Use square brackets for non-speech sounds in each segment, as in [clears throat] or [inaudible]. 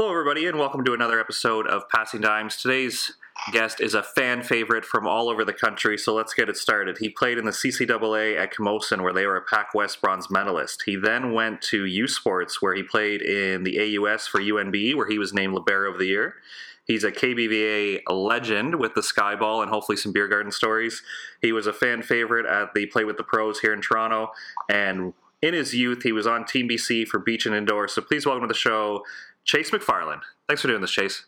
Hello, everybody, and welcome to another episode of Passing Dimes. Today's guest is a fan favorite from all over the country, so let's get it started. He played in the CCAA at Camosun, where they were a Pac West bronze medalist. He then went to U Sports, where he played in the AUS for UNB, where he was named Libero of the Year. He's a KBVA legend with the Skyball and hopefully some beer garden stories. He was a fan favorite at the Play with the Pros here in Toronto, and in his youth, he was on Team BC for beach and indoor. So please welcome to the show, Chase McFarland. Thanks for doing this, Chase.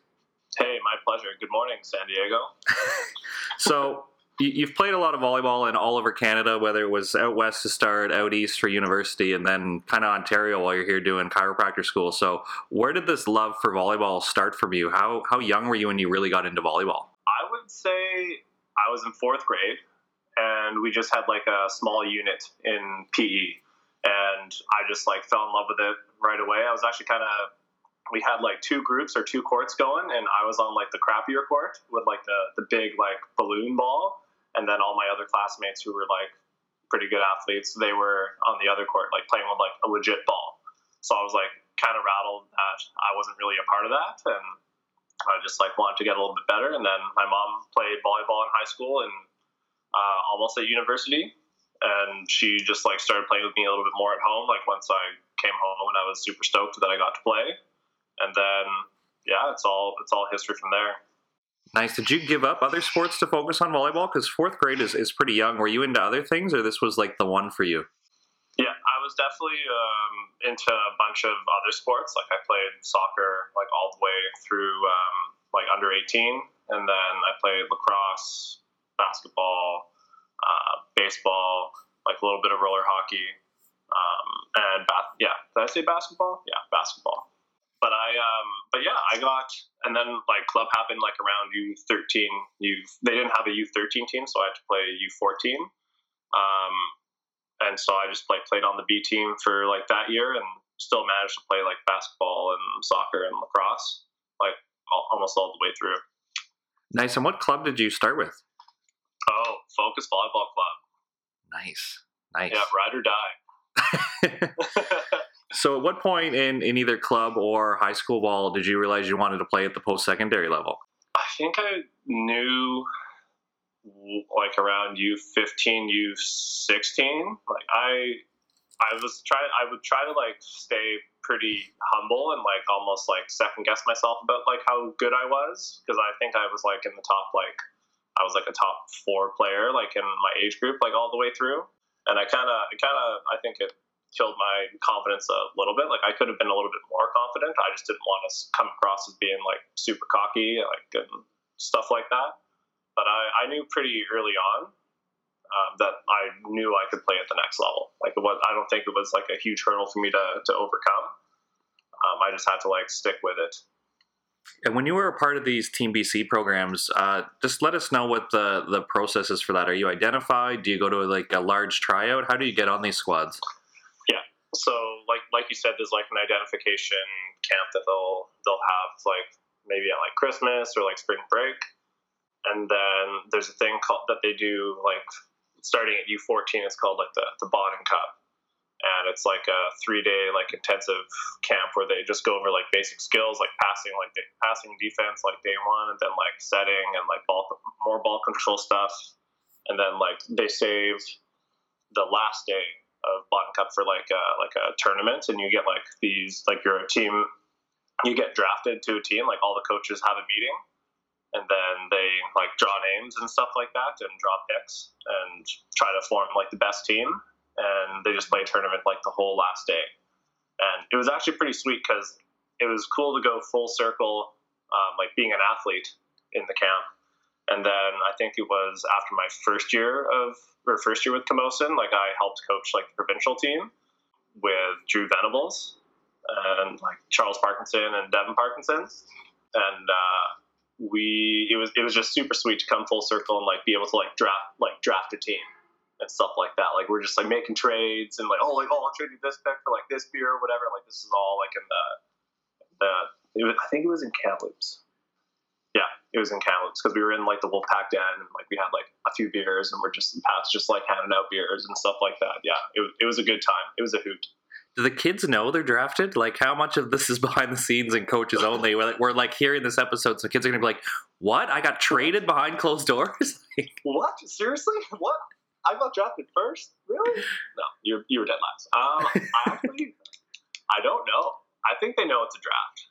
Hey, my pleasure. Good morning, San Diego. [laughs] so you've played a lot of volleyball in all over Canada, whether it was out west to start, out east for university, and then kind of Ontario while you're here doing chiropractor school. So where did this love for volleyball start from you? How how young were you when you really got into volleyball? I would say I was in fourth grade, and we just had like a small unit in PE and I just like fell in love with it right away. I was actually kind of we had like two groups or two courts going, and I was on like the crappier court with like the the big like balloon ball, and then all my other classmates who were like pretty good athletes, they were on the other court like playing with like a legit ball. So I was like kind of rattled that I wasn't really a part of that, and I just like wanted to get a little bit better. And then my mom played volleyball in high school and uh, almost at university, and she just like started playing with me a little bit more at home. Like once I came home and I was super stoked that I got to play, and then yeah, it's all it's all history from there. Nice. Did you give up other sports to focus on volleyball? Because fourth grade is, is pretty young. Were you into other things, or this was like the one for you? Yeah, I was definitely um, into a bunch of other sports. Like I played soccer like all the way through um, like under 18, and then I played lacrosse, basketball, uh, baseball, like a little bit of roller hockey, um, and bath. Yeah, did I say basketball? Yeah, basketball. But I, um, but yeah, I got, and then like club happened like around U thirteen. U they didn't have a U thirteen team, so I had to play U fourteen. Um, and so I just like played on the B team for like that year, and still managed to play like basketball and soccer and lacrosse, like all, almost all the way through. Nice. And what club did you start with? Oh, Focus Volleyball Club. Nice, nice. Yeah, ride or die. [laughs] [laughs] so, at what point in, in either club or high school ball did you realize you wanted to play at the post secondary level? I think I knew like around U fifteen, U sixteen. Like I, I was trying. I would try to like stay pretty humble and like almost like second guess myself about like how good I was because I think I was like in the top like I was like a top four player, like in my age group, like all the way through. And I kind of, I kind of, I think it killed my confidence a little bit. Like I could have been a little bit more confident. I just didn't want to come across as being like super cocky, like and stuff like that. But I, I knew pretty early on um, that I knew I could play at the next level. Like it was, I don't think it was like a huge hurdle for me to to overcome. Um, I just had to like stick with it. And when you were a part of these Team BC programs, uh, just let us know what the the process is for that. Are you identified? Do you go to like a large tryout? How do you get on these squads? So like like you said, there's like an identification camp that they'll they'll have like maybe at like Christmas or like spring break, and then there's a thing called that they do like starting at U14. It's called like the the Bodden Cup, and it's like a three day like intensive camp where they just go over like basic skills like passing like passing defense like day one and then like setting and like ball more ball control stuff and then like they save the last day of Bodden Cup for like a like a tournament and you get like these like you're a team you get drafted to a team like all the coaches have a meeting and then they like draw names and stuff like that and draw picks and try to form like the best team and they just play a tournament like the whole last day. And it was actually pretty sweet because it was cool to go full circle, um, like being an athlete in the camp. And then I think it was after my first year of or first year with Camosun, like I helped coach like the provincial team with Drew Venables and like Charles Parkinson and Devin Parkinson. And uh, we it was it was just super sweet to come full circle and like be able to like draft like draft a team and stuff like that. Like we're just like making trades and like oh like oh I'll trade you this pick for like this beer or whatever. Like this is all like in the the was, I think it was in Kamloops. Yeah, it was in Kamloops because we were in like the Wolfpack Den and like we had like a few beers and we're just in past just like handing out beers and stuff like that. Yeah, it, it was a good time. It was a hoot. do the kids know they're drafted? Like, how much of this is behind the scenes and coaches only? We're, we're like hearing this episode, so kids are gonna be like, "What? I got traded behind closed doors?" [laughs] what? Seriously? What? I got drafted first? Really? No, you you were dead last. Um, I actually, I don't know. I think they know it's a draft.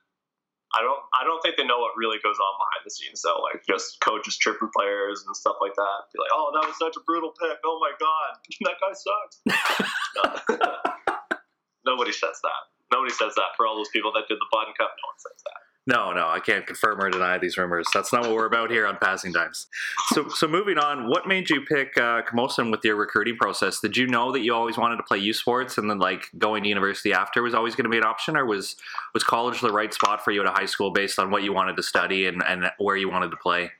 I don't I don't think they know what really goes on behind the scenes. So like just coaches tripping players and stuff like that. Be like, oh, that was such a brutal pick. Oh my god, [laughs] that guy sucks. [laughs] [laughs] Nobody says that. Nobody says that for all those people that did the Bud Cup. No one says that. No, no, I can't confirm or deny these rumors. That's not what we're about here on Passing Dimes. So, so moving on, what made you pick uh, Camosun with your recruiting process? Did you know that you always wanted to play U Sports, and then like going to university after was always going to be an option, or was was college the right spot for you at a high school based on what you wanted to study and, and where you wanted to play?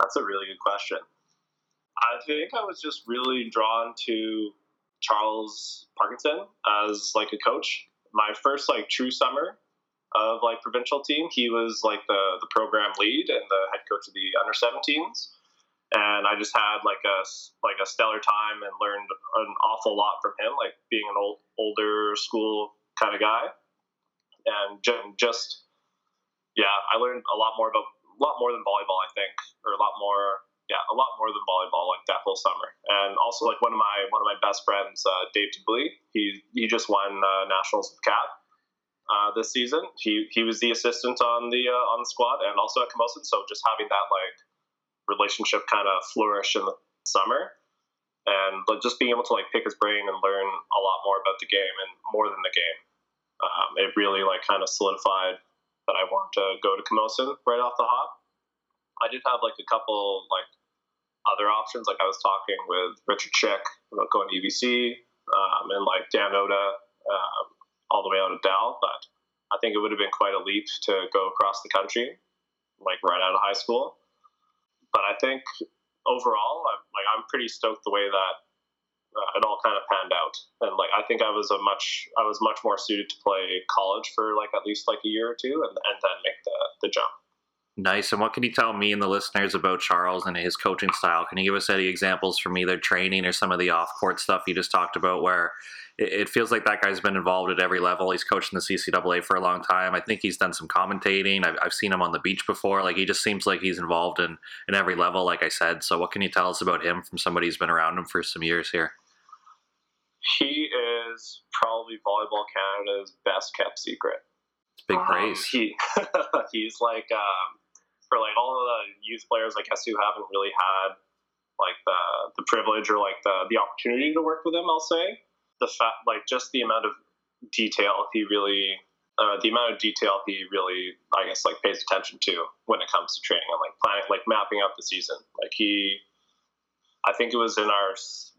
That's a really good question. I think I was just really drawn to Charles Parkinson as like a coach. My first like true summer of like provincial team. He was like the the program lead and the head coach of the under 17s. And I just had like a like a stellar time and learned an awful lot from him, like being an old older school kind of guy, and just yeah, I learned a lot more about a lot more than volleyball, I think, or a lot more yeah, a lot more than volleyball like that whole summer. And also like one of my one of my best friends, uh, Dave Dubley, he he just won uh, nationals with CAP uh, this season. He he was the assistant on the uh, on the squad and also at Camosun. So just having that like relationship kind of flourish in the summer, and but just being able to like pick his brain and learn a lot more about the game and more than the game, um, it really like kind of solidified that I wanted to go to Camosun right off the hop. I did have like a couple like other options. Like I was talking with Richard Schick about going to UBC um, and like Dan Ota. Um, all the way out of Dal, but I think it would have been quite a leap to go across the country, like right out of high school. But I think overall, I'm, like I'm pretty stoked the way that uh, it all kind of panned out, and like I think I was a much I was much more suited to play college for like at least like a year or two, and, and then make the the jump. Nice. And what can you tell me and the listeners about Charles and his coaching style? Can you give us any examples from either training or some of the off court stuff you just talked about where it, feels like that guy's been involved at every level. He's coached in the CCAA for a long time. I think he's done some commentating. I've, I've seen him on the beach before. Like he just seems like he's involved in, in every level, like I said. So what can you tell us about him from somebody who's been around him for some years here? He is probably Volleyball Canada's best kept secret. It's Big praise. Um, he [laughs] he's like um, for like all of the youth players, I guess, who haven't really had like the the privilege or like the the opportunity to work with him. I'll say the fact, like just the amount of detail he really, uh, the amount of detail he really, I guess, like pays attention to when it comes to training and like planning, like mapping out the season. Like he, I think it was in our,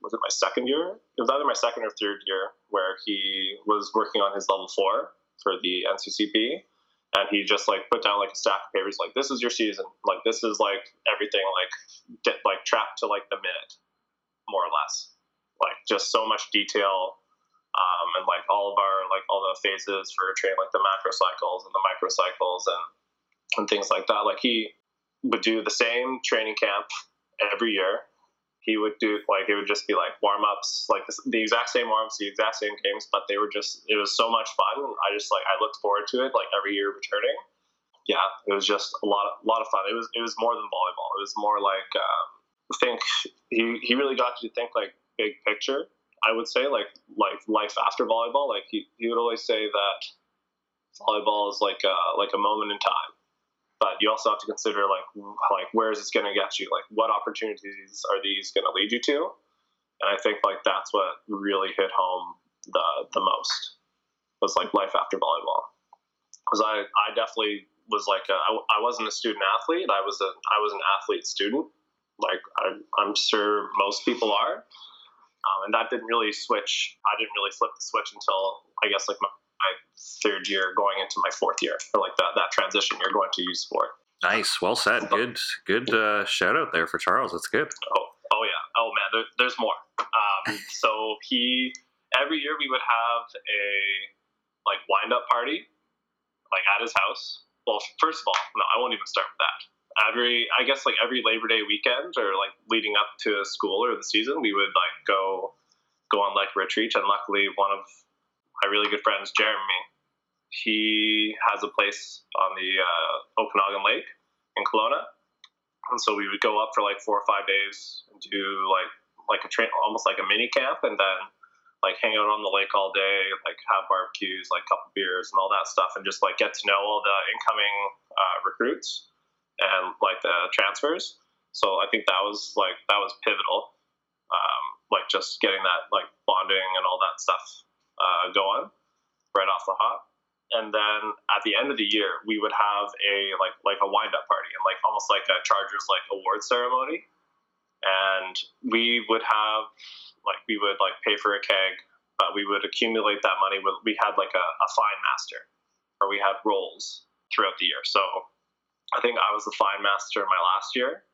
was it my second year? It was either my second or third year where he was working on his level four for the NCCP. And he just like put down like a stack of papers, like this is your season, like this is like everything, like like trapped to like the minute, more or less like just so much detail um, and like all of our like all the phases for training like the macro cycles and the microcycles and and things like that. Like he would do the same training camp every year. He would do like it would just be like warm-ups like the, the exact same warm-ups the exact same games but they were just it was so much fun. I just like i looked forward to it like every year returning. Yeah it was just a lot of, lot of fun. It was it was more than volleyball. It was more like um, think he, he really got you to think like big picture. I would say like like life after volleyball. Like he, he would always say that volleyball is like a, like a moment in time, but you also have to consider like like where is this going to get you? Like what opportunities are these going to lead you to? And I think like that's what really hit home the the most was like life after volleyball because I I definitely was like I, I wasn't a student athlete. I was a I was an athlete student. Like I, I'm sure most people are um, and that didn't really switch. I didn't really flip the switch until I guess like my, my third year going into my fourth year, or like that that transition you're going to use sport. Nice, well said. Good, good uh, shout out there for Charles. That's good. Oh, oh yeah. Oh man, there, there's more. Um, [laughs] so he every year we would have a like wind up party, like at his house. Well, first of all, no, I won't even start with that every I guess like every Labor Day weekend or like leading up to school or the season, we would like go go on like retreat. And luckily, one of my really good friends, Jeremy, he has a place on the uh, Okanagan Lake in Kelowna, and so we would go up for like four or five days and do like like a train, almost like a mini camp, and then like hang out on the lake all day, like have barbecues, like a couple beers and all that stuff, and just like get to know all the incoming uh, recruits and like the transfers. So I think that was like that was pivotal, um, like just getting that like bonding and all that stuff uh, going right off the hop and then at the end of the year we would have a like like a wind up party and like almost like a Chargers like award ceremony, and we would have like we would like pay for a keg, but we would accumulate that money. We had like a, a fine master, or we had roles throughout the year. So I think I was the fine master my last year,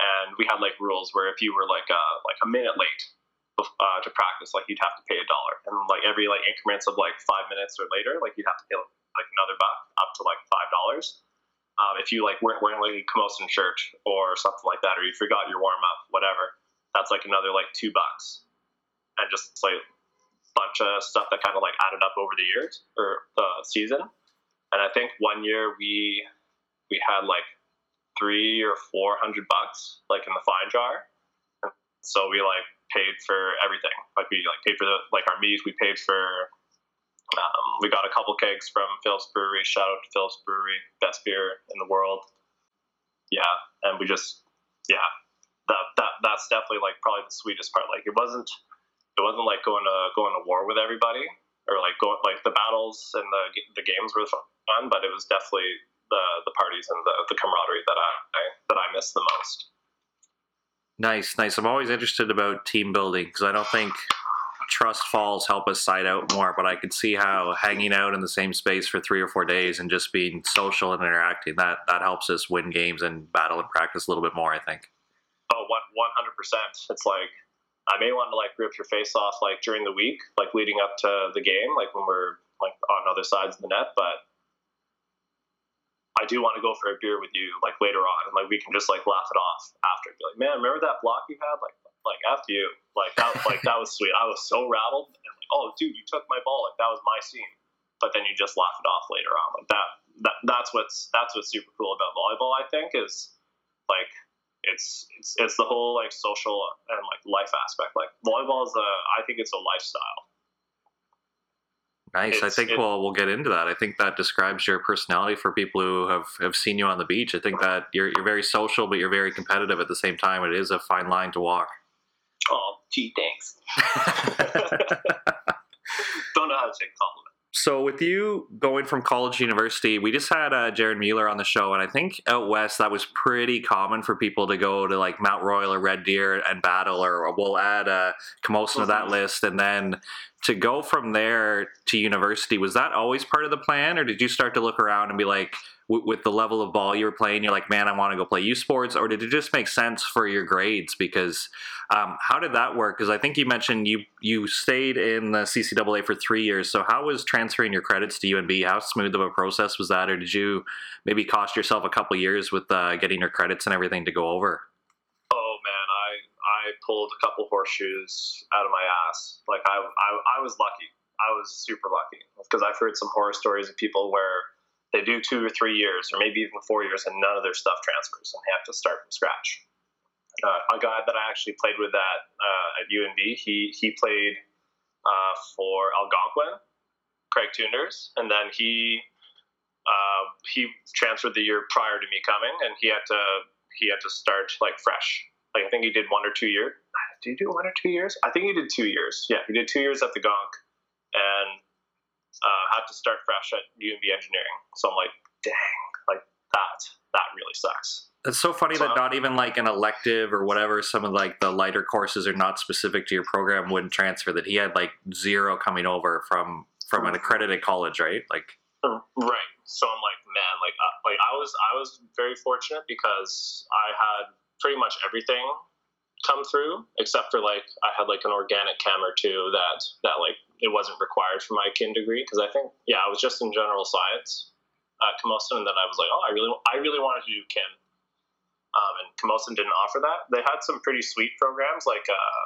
and we had like rules where if you were like a like a minute late uh, to practice, like you'd have to pay a dollar, and like every like increments of like five minutes or later, like you'd have to pay like another buck up to like five dollars. Um, if you like weren't wearing like a Camosun shirt or something like that, or you forgot your warm up, whatever, that's like another like two bucks, and just like bunch of stuff that kind of like added up over the years or the season. And I think one year we we had like three or four hundred bucks like in the fine jar. So we like paid for everything. Like we like paid for the like our meat. We paid for. Um, we got a couple kegs from Phillips Brewery. Shout out to Phillips Brewery, best beer in the world. Yeah, and we just yeah, that that that's definitely like probably the sweetest part. Like it wasn't it wasn't like going to going to war with everybody or like going like the battles and the the games were fun, but it was definitely the the parties and the, the camaraderie that I, I that I miss the most. Nice, nice. I'm always interested about team building because I don't think trust falls help us side out more, but I could see how hanging out in the same space for three or four days and just being social and interacting that that helps us win games and battle and practice a little bit more. I think. Oh, one hundred percent. It's like I may want to like rip your face off like during the week, like leading up to the game, like when we're like on other sides of the net, but I do want to go for a beer with you like later on, and like we can just like laugh it off after. Be like, man, remember that block you had? Like, like after you, like that, like that was sweet. I was so rattled, and like, oh, dude, you took my ball. Like that was my scene. But then you just laugh it off later on. Like that, that that's what's that's what's super cool about volleyball. I think is like it's it's it's the whole like social and like life aspect. Like volleyball is a I think it's a lifestyle. Nice. I think it, we'll we'll get into that. I think that describes your personality for people who have, have seen you on the beach. I think that you're you're very social, but you're very competitive at the same time. It is a fine line to walk. Oh, gee, thanks. [laughs] [laughs] Don't know how to take compliment. So, with you going from college to university, we just had uh, Jared Mueller on the show, and I think out west that was pretty common for people to go to like Mount Royal or Red Deer and battle, or we'll add uh, Camosun to that list, and then to go from there to university was that always part of the plan or did you start to look around and be like w- with the level of ball you were playing you're like man i want to go play u sports or did it just make sense for your grades? Because um, how did that work? Because i think you mentioned you you stayed in the ccaa for three years so how was transferring your credits to unb how smooth of a process was that or did you maybe cost yourself a couple years with uh, getting your credits and everything to go over Pulled a couple horseshoes out of my ass. Like I, I, I was lucky. I was super lucky because I've heard some horror stories of people where they do two or three years, or maybe even four years, and none of their stuff transfers, and they have to start from scratch. Uh, a guy that I actually played with at uh, at UNB, he he played uh, for Algonquin, Craig Tunders, and then he uh, he transferred the year prior to me coming, and he had to he had to start like fresh like I think he did one or two years. Did he do one or two years? I think he did two years. Yeah, he did two years at the Gonk, and uh, had to start fresh at UNB Engineering. So I'm like, dang, like that that really sucks. It's so funny so, that not even like an elective or whatever, some of like the lighter courses are not specific to your program wouldn't transfer. That he had like zero coming over from from an accredited college, right? Like, right. So I'm like, man, like, uh, like I was I was very fortunate because I had pretty much everything come through except for like I had like an organic chem or two that that like it wasn't required for my kin degree because I think yeah I was just in general science at Camosun and then I was like oh I really I really wanted to do kin um, and Camosun didn't offer that. They had some pretty sweet programs like uh,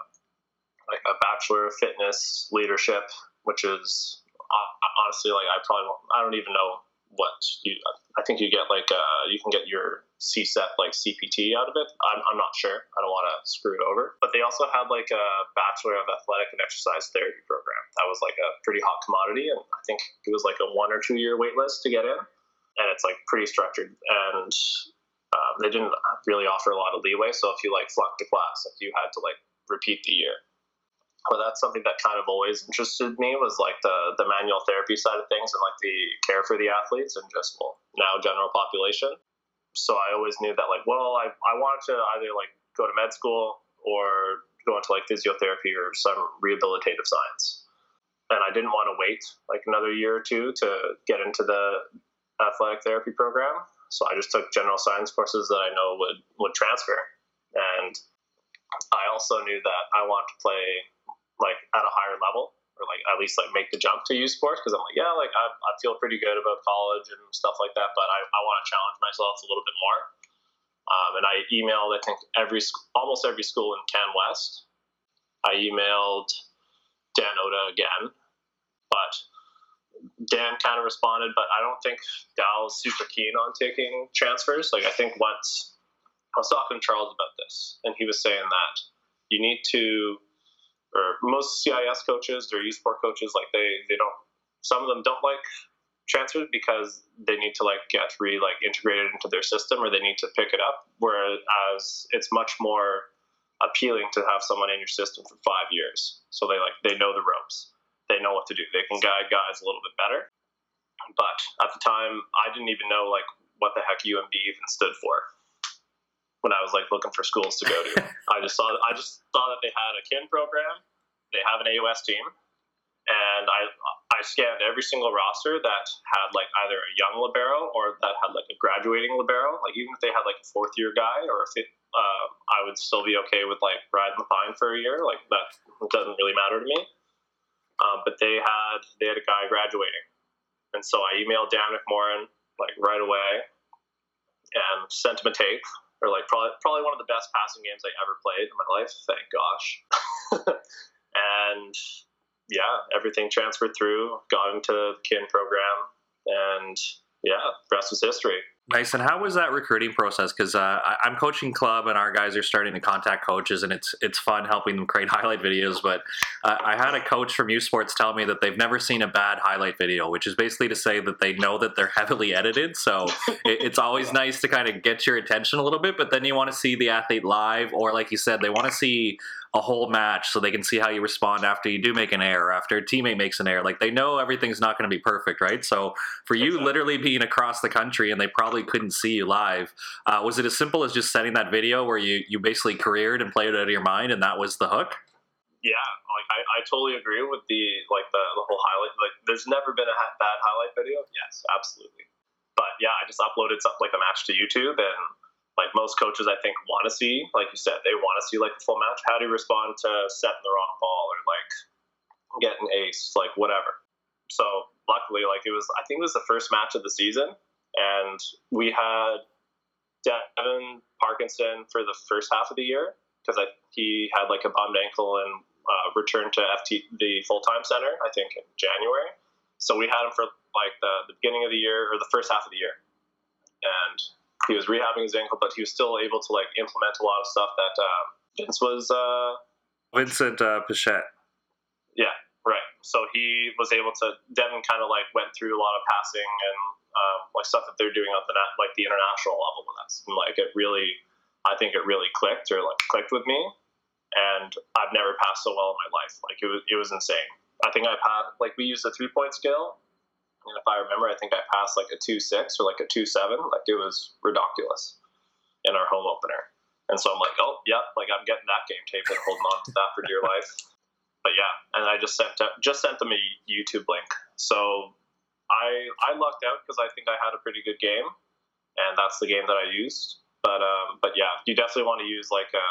like a bachelor of fitness leadership which is honestly, like I probably won't, I don't even know what you. I think you get like uh, you can get your CSEP like CPT out of it. I'm, I'm not sure. I don't want to screw it over. But they also had like a Bachelor of Athletic and Exercise Therapy program. That was like a pretty hot commodity, and I think it was like a one or two year wait list to get in. And it's like pretty structured, and um, they didn't really offer a lot of leeway. So if you like flunked a class, if you had to like repeat the year, but that's something that kind of always interested me was like the the manual therapy side of things and like the care for the athletes and just well now general population. So I always knew that like well I I wanted to either like go to med school or go into like physiotherapy or some rehabilitative science. And I didn't want to wait like another year or two to get into the athletic therapy program. So I just took general science courses that I know would would transfer. And I also knew that I wanted to play like at a higher level or like at least like make the jump to U Sports because I'm like yeah like I, I feel pretty good about college and stuff like that but I, I want to challenge myself a little bit more. Um, and I emailed I think every almost every school in Can West. I emailed Dan Ota again but Dan kind of responded but I don't think Dal's super keen on taking transfers. Like I think once I was talking to Charles about this and he was saying that you need to or most CIS coaches or U Sport coaches, like they they don't. Some of them don't like transfers because they need to like get re like integrated into their system or they need to pick it up. Whereas it's much more appealing to have someone in your system for five years, so they like they know the ropes, they know what to do, they can guide guys a little bit better. But at the time, I didn't even know like what the heck UNB even stood for when I was like looking for schools to go to. [laughs] I just saw I just saw that they had a kin program, they have an AUS team, and I I scanned every single roster that had like either a young libero or that had like a graduating libero. Like even if they had like a fourth year guy or if it, uh, I would still be okay with like riding the pine for a year. Like that doesn't really matter to me. Um, but they had they had a guy graduating, and so I emailed Dan McMorran like right away and sent him a tape or like probably probably one of the best passing games I ever played in my life. Thank gosh. [laughs] and yeah, everything transferred through, got into the kin program, and yeah, rest is history. Nice. And how was that recruiting process? Because uh, I'm coaching club, and our guys are starting to contact coaches, and it's it's fun helping them create [laughs] highlight videos. But uh, I had a coach from U Sports tell me that they've never seen a bad highlight video, which is basically to say that they know that they're [laughs] heavily edited. So it, it's always nice to kind of get your attention a little bit, but then you want to see the athlete live, or like you said, they want to see a whole match so they can see how you respond after you do make an error, after a teammate makes an error. Like they know everything's not going to be perfect, right? So for you, literally being across the country and they probably couldn't see you live, uh, was it as simple as just setting that video where you you basically careered and played it out of your mind, and that was the hook? Yeah, like I, I totally agree with the like the, the whole highlight. Like, there's never been a bad highlight video. Yes, absolutely. But yeah, I just uploaded something like the match to YouTube and like most coaches I think want to see, like you said, they want to see like a full match. How do you respond to setting the wrong ball or like getting ace, like whatever. So luckily, like it was, I think it was the first match of the season, and we had Devin Parkinson for the first half of the year because he had like a bummed ankle and uh, returned to FT the full time center, I think in January. So we had him for like the, the beginning of the year or the first half of the year, and he was rehabbing his ankle, but he was still able to like implement a lot of stuff that um, Vince was. Uh, Vincent uh, Pichette. Yeah, right. So he was able to. Devin kind of like went through a lot of passing and um, like stuff that they're doing on the like the international level with us. And like it really, I think it really clicked or like clicked with me. And I've never passed so well in my life. Like it was, it was insane. I think I passed. Like we used a three point scale and if I remember, I think I passed like a two six or like a two seven. Like it was ridiculous in our home opener. And so I'm like, oh, yeah, like I'm getting that game tape and holding on to that for dear life. [laughs] But yeah, and I just sent just sent them a YouTube link. So I I lucked out because I think I had a pretty good game, and that's the game that I used. But um, but yeah, you definitely want to use like a,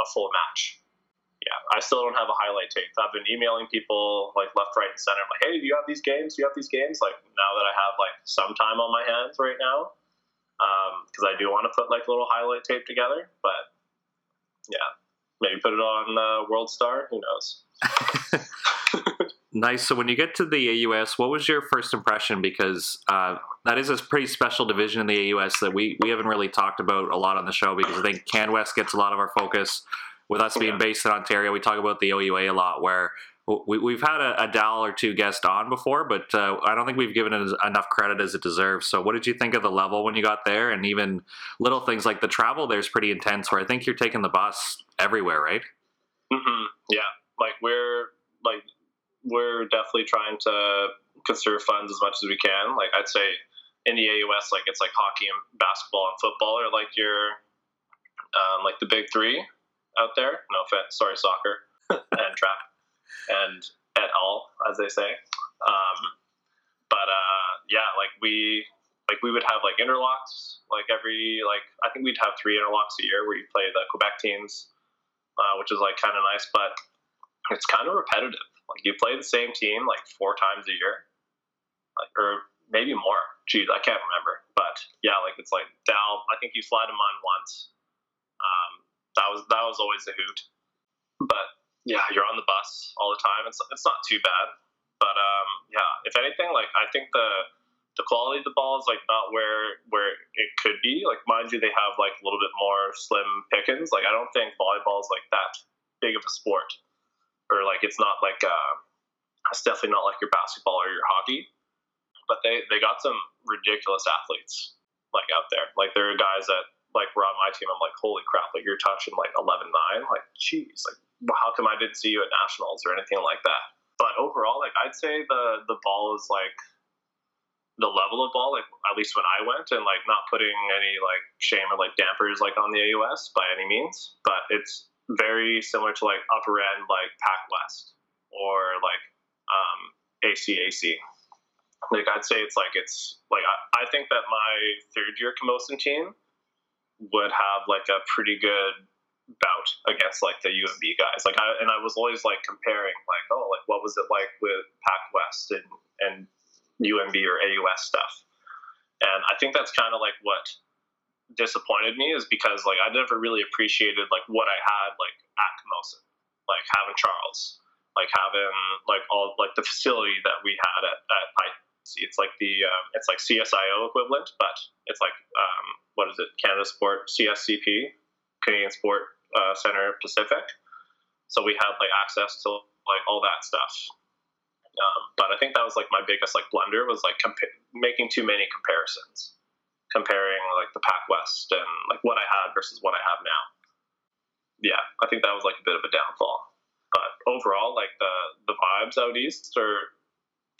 a full match yeah, I still don't have a highlight tape. I've been emailing people like left, right, and center. I'm like, hey, do you have these games? Do you have these games? Like now that I have like some time on my hands right now, because um, I do want to put like a little highlight tape together. But yeah, maybe put it on uh, World Star. Who knows? [laughs] Nice. So when you get to the AUS, what was your first impression? Because uh, that is a pretty special division in the AUS that we, we haven't really talked about a lot on the show because I think CanWest gets a lot of our focus. With us being based in Ontario, we talk about the OUA a lot, where we, have had a, a Dal or two guest on before, but uh, I don't think we've given it enough credit as it deserves. So, what did you think of the level when you got there, and even little things like the travel there's pretty intense, where I think you're taking the bus everywhere, right? Mm-hmm. Yeah, like we're like we're definitely trying to conserve funds as much as we can. Like I'd say in the AUS, like it's like hockey and basketball and football are like your um, like the big three out there. No offense, sorry, soccer [laughs] and track and et al, as they say. Um, but uh, yeah, like we like we would have like interlocks like every like I think we'd have three interlocks a year where you play the Quebec teams, uh, which is like kind of nice, but it's kind of repetitive. Like you play the same team like four times a year, like or maybe more. Geez, I can't remember, but yeah, like it's like Dal. I think you slide them on once. That was that was always a hoot, but yeah, you're on the bus all the time. It's it's not too bad, but um, yeah, if anything, like I think the the quality of the ball is like not where where it could be. Like mind you, they have like a little bit more slim pickings. Like I don't think volleyball is like that big of a sport, or like it's not like uh, it's definitely not like your basketball or your hockey. But they they got some ridiculous athletes like out there. Like there are guys that like were on my team. I'm like, holy crap! Like you're touching like 11-9. Like, geez, like how come I didn't see you at nationals or anything like that? But overall, like I'd say the the ball is like the level of ball, like at least when I went, and like not putting any like shame or like dampers like on the AUS by any means, but it's very similar to like upper end like Pac West or like um, ACAC. Like I'd say it's like it's like I, I think that my third year Camosun team would have like a pretty good bout against like the UNB guys. Like, I, and I was always like comparing, like, oh, like what was it like with Pac West and and UNB or AUS stuff. And I think that's kind of like what disappointed me is because like I never really appreciated like what I had like at Camosun, like having Charles, like having like all like the facility that we had at, at. It's like the um, it's like CSIO equivalent, but it's like um, what is it? Canada Sport CSCP, Canadian Sport uh, Center Pacific. So we had like access to like all that stuff. Um, but I think that was like my biggest like blunder was like compa- making too many comparisons, comparing like the Pac West and like what I had versus what I have now. Yeah, I think that was like a bit of a downfall. But overall, like the the vibes out east are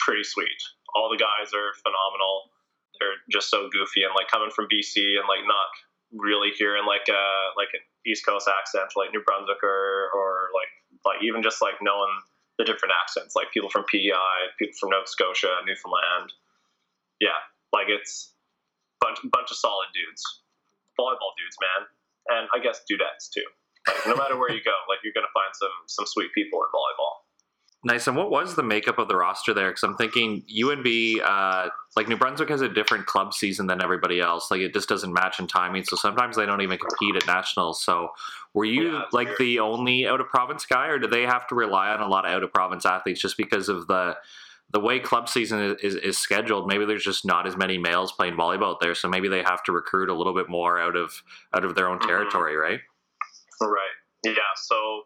pretty sweet. All the guys are phenomenal. They're just so goofy and like coming from BC and like not really hearing like a like an East Coast accent, like New Brunswick or or like like even just like knowing the different accents, like people from PEI, people from Nova Scotia, Newfoundland. Yeah, like it's bunch bunch of solid dudes, volleyball dudes, man, and I guess dudettes too. Like no matter where you go, like you're gonna find some some sweet people in volleyball. Nice. And what was the makeup of the roster there? Because I'm thinking UNB, uh, like New Brunswick has a different club season than everybody else. Like it just doesn't match in timing. So sometimes they don't even compete at nationals. So were you yeah, like weird. the only out of province guy, or do they have to rely on a lot of out of province athletes just because of the the way club season is, is, scheduled? Maybe there's just not as many males playing volleyball there, so maybe they have to recruit a little bit more out of out of their own mm-hmm. territory, mm-hmm. right? Right. Yeah. So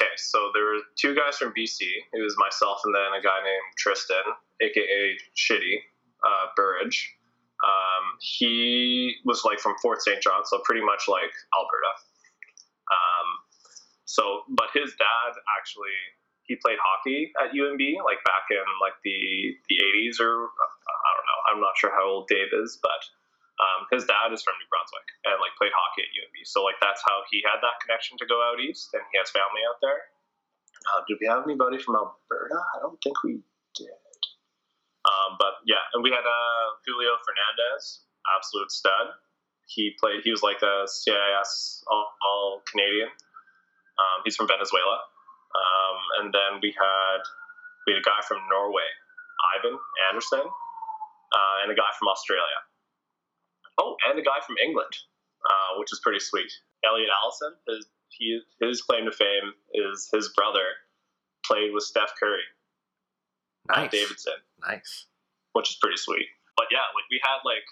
Okay, so there were two guys from BC. It was myself and then a guy named Tristan, aka Shitty uh, Burridge. Um, he was like from Fort St. John, so pretty much like Alberta. Um, so, but his dad actually he played hockey at UNB, like back in like the the 80s or I don't know. I'm not sure how old Dave is, but um, his dad is from New Brunswick and like played hockey at UNB, so like that's how he had that connection to go out east, and he has family out there. Uh, did we have anybody from Alberta? I don't think we did. Um, but yeah, and we had uh, Julio Fernandez, absolute stud. He played. He was like a CIS all, all Canadian. Um, he's from Venezuela. Um, and then we had we had a guy from Norway, Ivan Anderson, uh, and a guy from Australia. Oh, and a guy from England, uh, which is pretty sweet. Elliot Allison, his he, his claim to fame is his brother played with Steph Curry nice. at Davidson, Nice. which is pretty sweet. But yeah, like we had like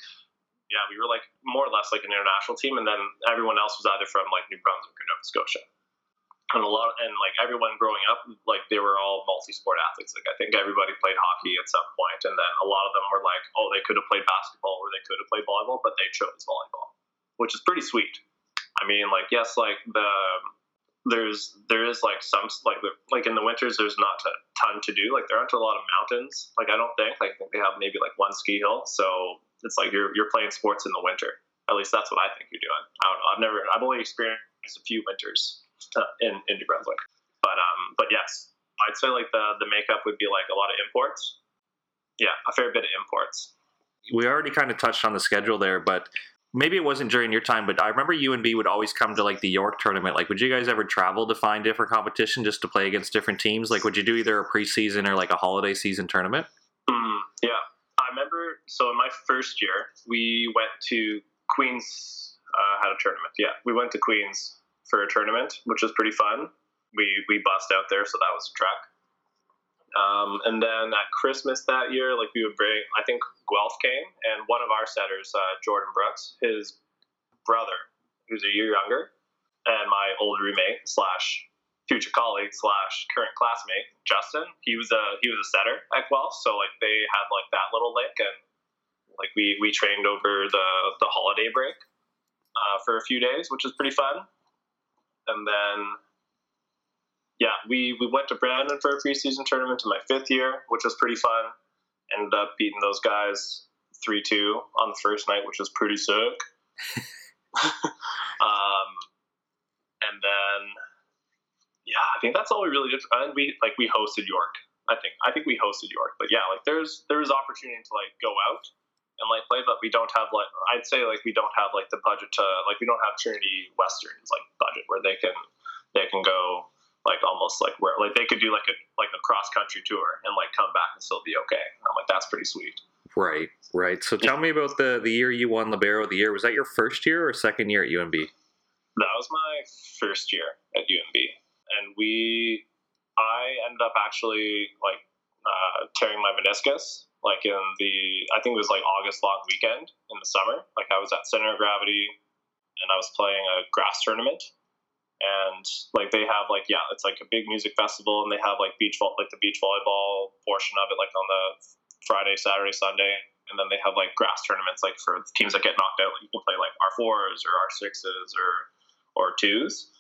yeah, we were like more or less like an international team, and then everyone else was either from like New Brunswick or Nova Scotia. And a lot, and like everyone growing up, like they were all multi-sport athletes. Like I think everybody played hockey at some point, and then a lot of them were like, oh, they could have played basketball or they could have played volleyball, but they chose volleyball, which is pretty sweet. I mean, like yes, like the there's there is like some like like in the winters there's not a ton to do. Like there aren't a lot of mountains. Like I don't think like think they have maybe like one ski hill. So it's like you're you're playing sports in the winter. At least that's what I think you're doing. I don't know. I've never I've only experienced a few winters in in New Brunswick. But um but yes, I'd say like the the makeup would be like a lot of imports. Yeah, a fair bit of imports. We already kind of touched on the schedule there, but maybe it wasn't during your time, but I remember UNB would always come to like the York tournament. Like, would you guys ever travel to find different competition just to play against different teams? Like, would you do either a preseason or like a holiday season tournament? Mm, yeah, I remember. So in my first year, we went to Queens. Uh, had a tournament. Yeah, we went to Queens for a tournament, which was pretty fun. We we bust out there, so that was a truck. Um, and then at Christmas that year, like we would bring, I think Guelph came, and one of our setters, uh, Jordan Brooks, his brother, who's a year younger, and my old roommate slash future colleague slash current classmate, Justin, he was a he was a setter at Guelph, so like they had like that little link, and like we we trained over the the holiday break uh, for a few days, which was pretty fun, and then yeah, we, we went to Brandon for a preseason tournament in my fifth year, which was pretty fun. Ended up beating those guys 3 2 on the first night, which was pretty sick. [laughs] um, and then, yeah, I think that's all we really did. And we like we hosted York. I think I think we hosted York, but yeah, like there's there's opportunity to like go out and like play, but we don't have like I'd say like we don't have like the budget to like we don't have Trinity Western's like budget where they can they can go like almost like where like they could do like a like a cross country tour and like come back and still be okay. And I'm like that's pretty sweet. Right, right. So tell me about the the year you won Libero of the year. Was that your first year or second year at UNB? That was my first year at UNB, and we I ended up actually like uh, tearing my meniscus like in the I think it was like August long weekend in the summer. Like I was at Center of Gravity and I was playing a grass tournament. And like they have like yeah it's like a big music festival and they have like beach like the beach volleyball portion of it like on the friday saturday sunday. And then they have like grass tournaments like for teams that get knocked out. Like you can play like r4s or r6s or or twos.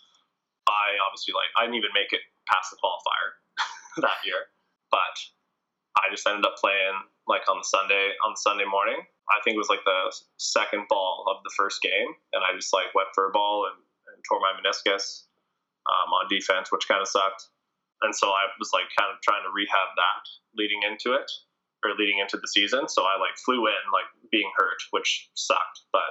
I obviously like i didn't even make it past the qualifier [laughs] that year. But i just ended up playing like on sunday on sunday morning i think it was like the second ball of the first game and i just like went for a ball and and tore my meniscus um, on defense, which kind of sucked. And so I was like kind of trying to rehab that leading into it or leading into the season. So I like flew in like being hurt, which sucked. But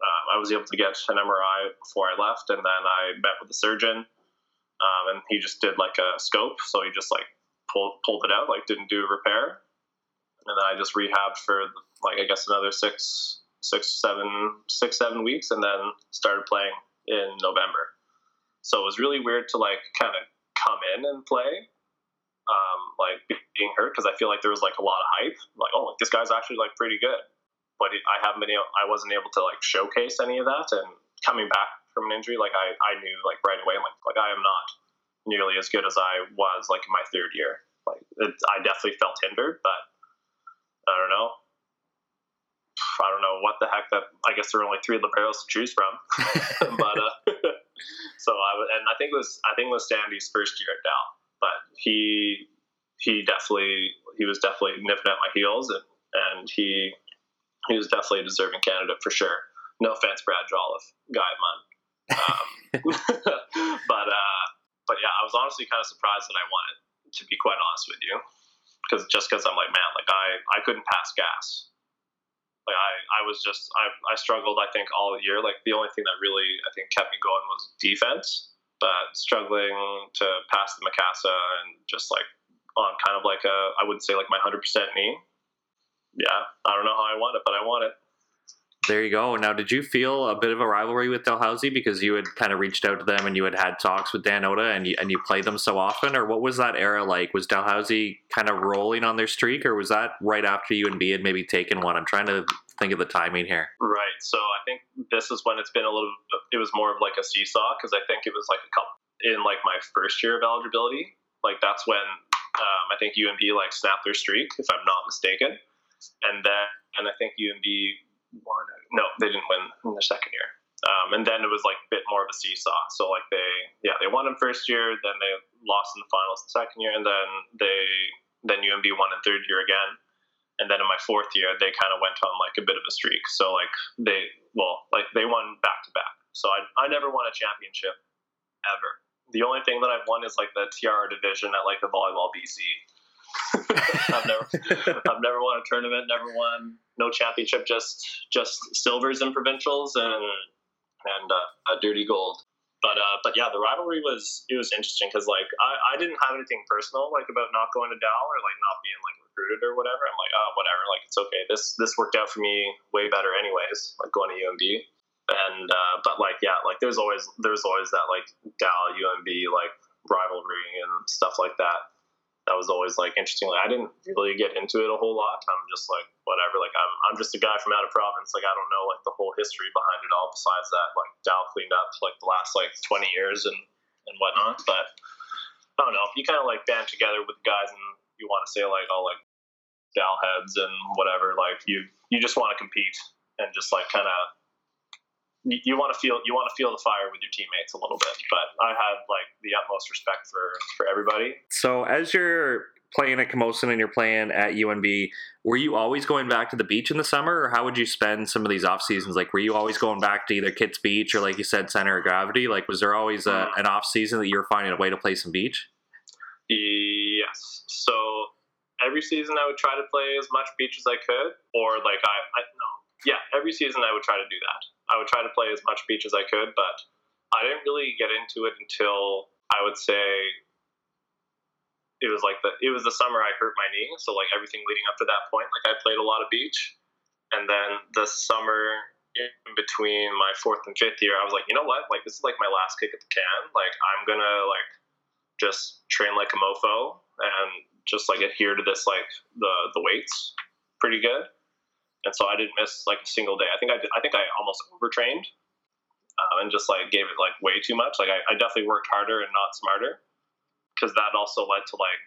uh, I was able to get an MRI before I left, and then I met with the surgeon, um, and he just did like a scope. So he just like pulled pulled it out, like didn't do a repair, and then I just rehabbed for like I guess another six six seven six seven weeks, and then started playing in November. So it was really weird to like kind of come in and play, um, like being hurt because I feel like there was like a lot of hype, like oh, like, this guy's actually like pretty good, but I haven't been able, I wasn't able to like showcase any of that. And coming back from an injury, like I, I knew like right away, like like I am not nearly as good as I was like in my third year. Like it, I definitely felt hindered, but I don't know. I don't know what the heck that. I guess there are only three liberos to choose from, [laughs] but uh, [laughs] so I and I think it was I think it was Sandy's first year at Dal, but he he definitely he was definitely nipping at my heels and and he he was definitely a deserving candidate for sure. No offense, Brad Jolliffe, guy man. Um, [laughs] but uh, but yeah, I was honestly kind of surprised that I won it. To be quite honest with you, because just because I'm like man, like I I couldn't pass gas. Like I, I was just I, I struggled I think all year. Like the only thing that really I think kept me going was defense but struggling to pass the Mikasa and just like on kind of like a I wouldn't say like my 100% knee yeah I don't know how I won it but I won it There you go. Now, did you feel a bit of a rivalry with Dalhousie because you had kind of reached out to them and you had had talks with Dan Ota and you, and you played them so often? Or what was that era like? Was Dalhousie kind of rolling on their streak or was that right after UNB had maybe taken one? I'm trying to think of the timing here. Right. So I think this is when it's been a little, it was more of like a seesaw because I think it was like a couple, in like my first year of eligibility. Like that's when um, I think UNB like snapped their streak, if I'm not mistaken. And then, and I think UNB won. No, they didn't win in their second year. Um, and then it was like a bit more of a seesaw. So like they, yeah, they won in first year, then they lost in the finals the second year, and then they, then UNB won in third year again. And then in my fourth year, they kind of went on like a bit of a streak. So like they, well, like they won back to back. So I, I never won a championship ever. The only thing that I've won is like the TR division at like the volleyball BC. [laughs] I've never, I've never won a tournament, never won no championship, just just silvers and provincials and and uh, a dirty gold. But uh, but yeah, the rivalry was it was interesting because like I, I didn't have anything personal like about not going to Dal or like not being like recruited or whatever. I'm like oh whatever, like it's okay. This this worked out for me way better anyways. Like going to UNB and uh, but like yeah, like there's always there's always that like Dal UNB like rivalry and stuff like that that was always like interesting. Like I didn't really get into it a whole lot. I'm just like whatever. Like I'm I'm just a guy from out of province. Like I don't know like the whole history behind it all. Besides that, like Dal cleaned up like the last like 20 years and and whatnot. But I don't know. You kind of like band together with guys and you want to say like all like Dal heads and whatever. Like you you just want to compete and just like kind of you, you want to feel you want to feel the fire with your teammates a little bit. But I have like the utmost respect for for everybody. So as you're playing at Camosun and you're playing at UNB, were you always going back to the beach in the summer, or how would you spend some of these off seasons? Like, were you always going back to either Kits Beach or, like you said, Center of Gravity? Like, was there always a, an off season that you were finding a way to play some beach? Yes. So every season I would try to play as much beach as I could, or like I, I no, yeah, every season I would try to do that. I would try to play as much beach as I could, but I didn't really get into it until I would say it was like the it was the summer I hurt my knee, so like everything leading up to that point, like I played a lot of beach, and then the summer in between my fourth and fifth year, I was like, you know what, like this is like my last kick at the can. Like I'm gonna like just train like a mofo and just like adhere to this like the the weights pretty good and so I didn't miss like a single day. I think I did, I think I almost overtrained um, and just like gave it like way too much. Like I, I definitely worked harder and not smarter because that also led to like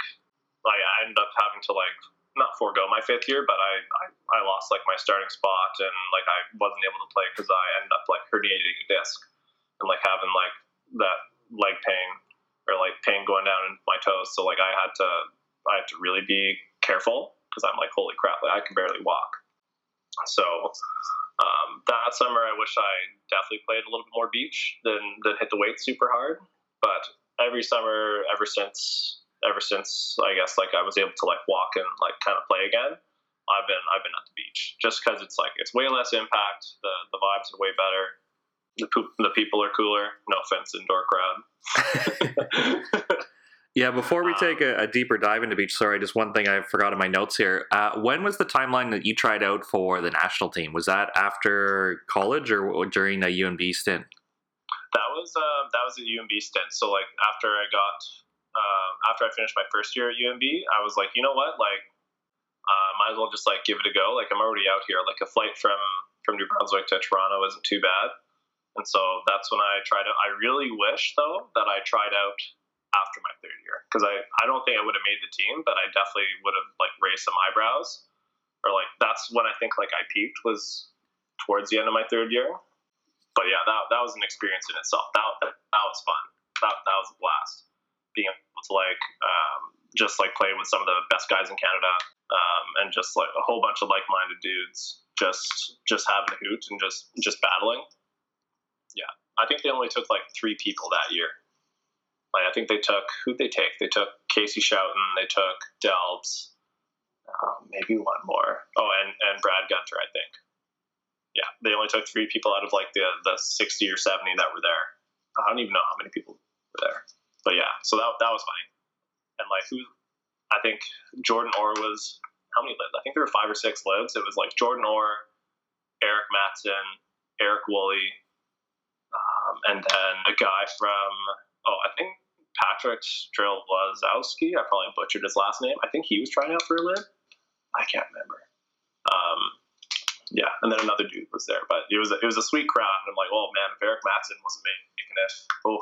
like I ended up having to like not forego my fifth year, but I, I, I lost like my starting spot and like I wasn't able to play because I ended up like herniating a disc and like having like that leg pain or like pain going down in my toes. So like I had to I had to really be careful because I'm like holy crap, like I can barely walk. So um, that summer, I wish I definitely played a little bit more beach than than hit the weights super hard. But every summer, ever since ever since I guess like I was able to like walk and like kind of play again, I've been I've been at the beach just because it's like it's way less impact. The the vibes are way better. The, poop, the people are cooler. No offense, indoor crowd. [laughs] [laughs] Yeah, before we take a, a, deeper dive into beach, sorry, just one thing I forgot in my notes here. Uh, when was the timeline that you tried out for the national team? Was that after college or, or during a UNB stint? That was uh, that was a UNB stint. So like after I got uh, after I finished my first year at UNB, I was like, you know what, like uh, might as well just like give it a go. Like I'm already out here. Like a flight from from New Brunswick to Toronto isn't too bad. And so that's when I tried out. I really wish though that I tried out after my third year because I, I don't think I would have made the team, but I definitely would have like raised some eyebrows or like that's when I think like I peaked was towards the end of my third year. But yeah, that, that was an experience in itself. That, that, that was fun. That, that was a blast. Being able to like um, just like play with some of the best guys in Canada um, and just like a whole bunch of like-minded dudes just just having a hoot and just just battling. Yeah, I think they only took like three people that year like I think they took who they take. They took Casey Schouten, They took Delbs. Um, maybe one more. Oh, and and Brad Gunter. I think. Yeah, they only took three people out of like the the sixty or seventy that were there. I don't even know how many people were there. But yeah, so that that was funny. And like who, I think Jordan Orr was how many lives? I think there were five or six lives. It was like Jordan Orr, Eric Matson, Eric Woolley, um, and then a guy from oh I think Patrick Strelwazowski. I probably butchered his last name. I think he was trying out for a lib. I can't remember. Um, yeah, and then another dude was there, but it was it was a sweet crowd. And I'm like, oh man, if Eric Matson wasn't making it, oh,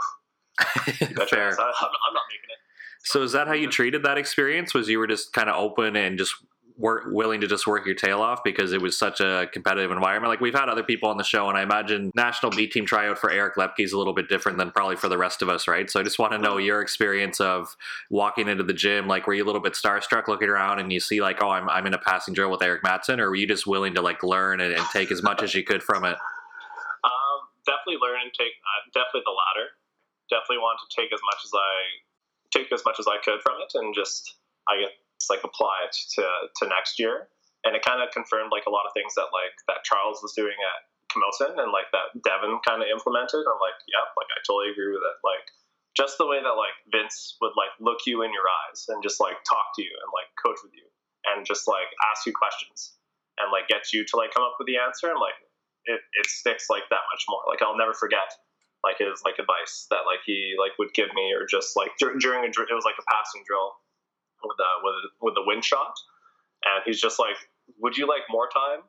[laughs] Fair. I'm, I'm not making it. So is that how you treated that experience? Was you were just kind of open and just work, willing to just work your tail off because it was such a competitive environment? Like we've had other people on the show, and I imagine national B team tryout for Eric Loeppky is a little bit different than probably for the rest of us, right? So I just want to know your experience of walking into the gym. Like, were you a little bit starstruck looking around and you see like, oh, I'm I'm in a passing drill with Eric Matson, or were you just willing to like learn and, and take as much as you could from it? Um, definitely learn and take. Uh, definitely the latter. Definitely want to take as much as I take as much as I could from it, and just I guess like apply it to to next year. And it kind of confirmed like a lot of things that like that Charles was doing at Camosun and like that Devin kind of implemented. I'm like, yeah, like I totally agree with it. Like just the way that like Vince would like look you in your eyes and just like talk to you and like coach with you and just like ask you questions and like get you to like come up with the answer and like it, it sticks like that much more. Like I'll never forget like his like advice that like he like would give me or just like dur- during a dr- it was like a passing drill with a with a, with a wind shot. And he's just like would you like more time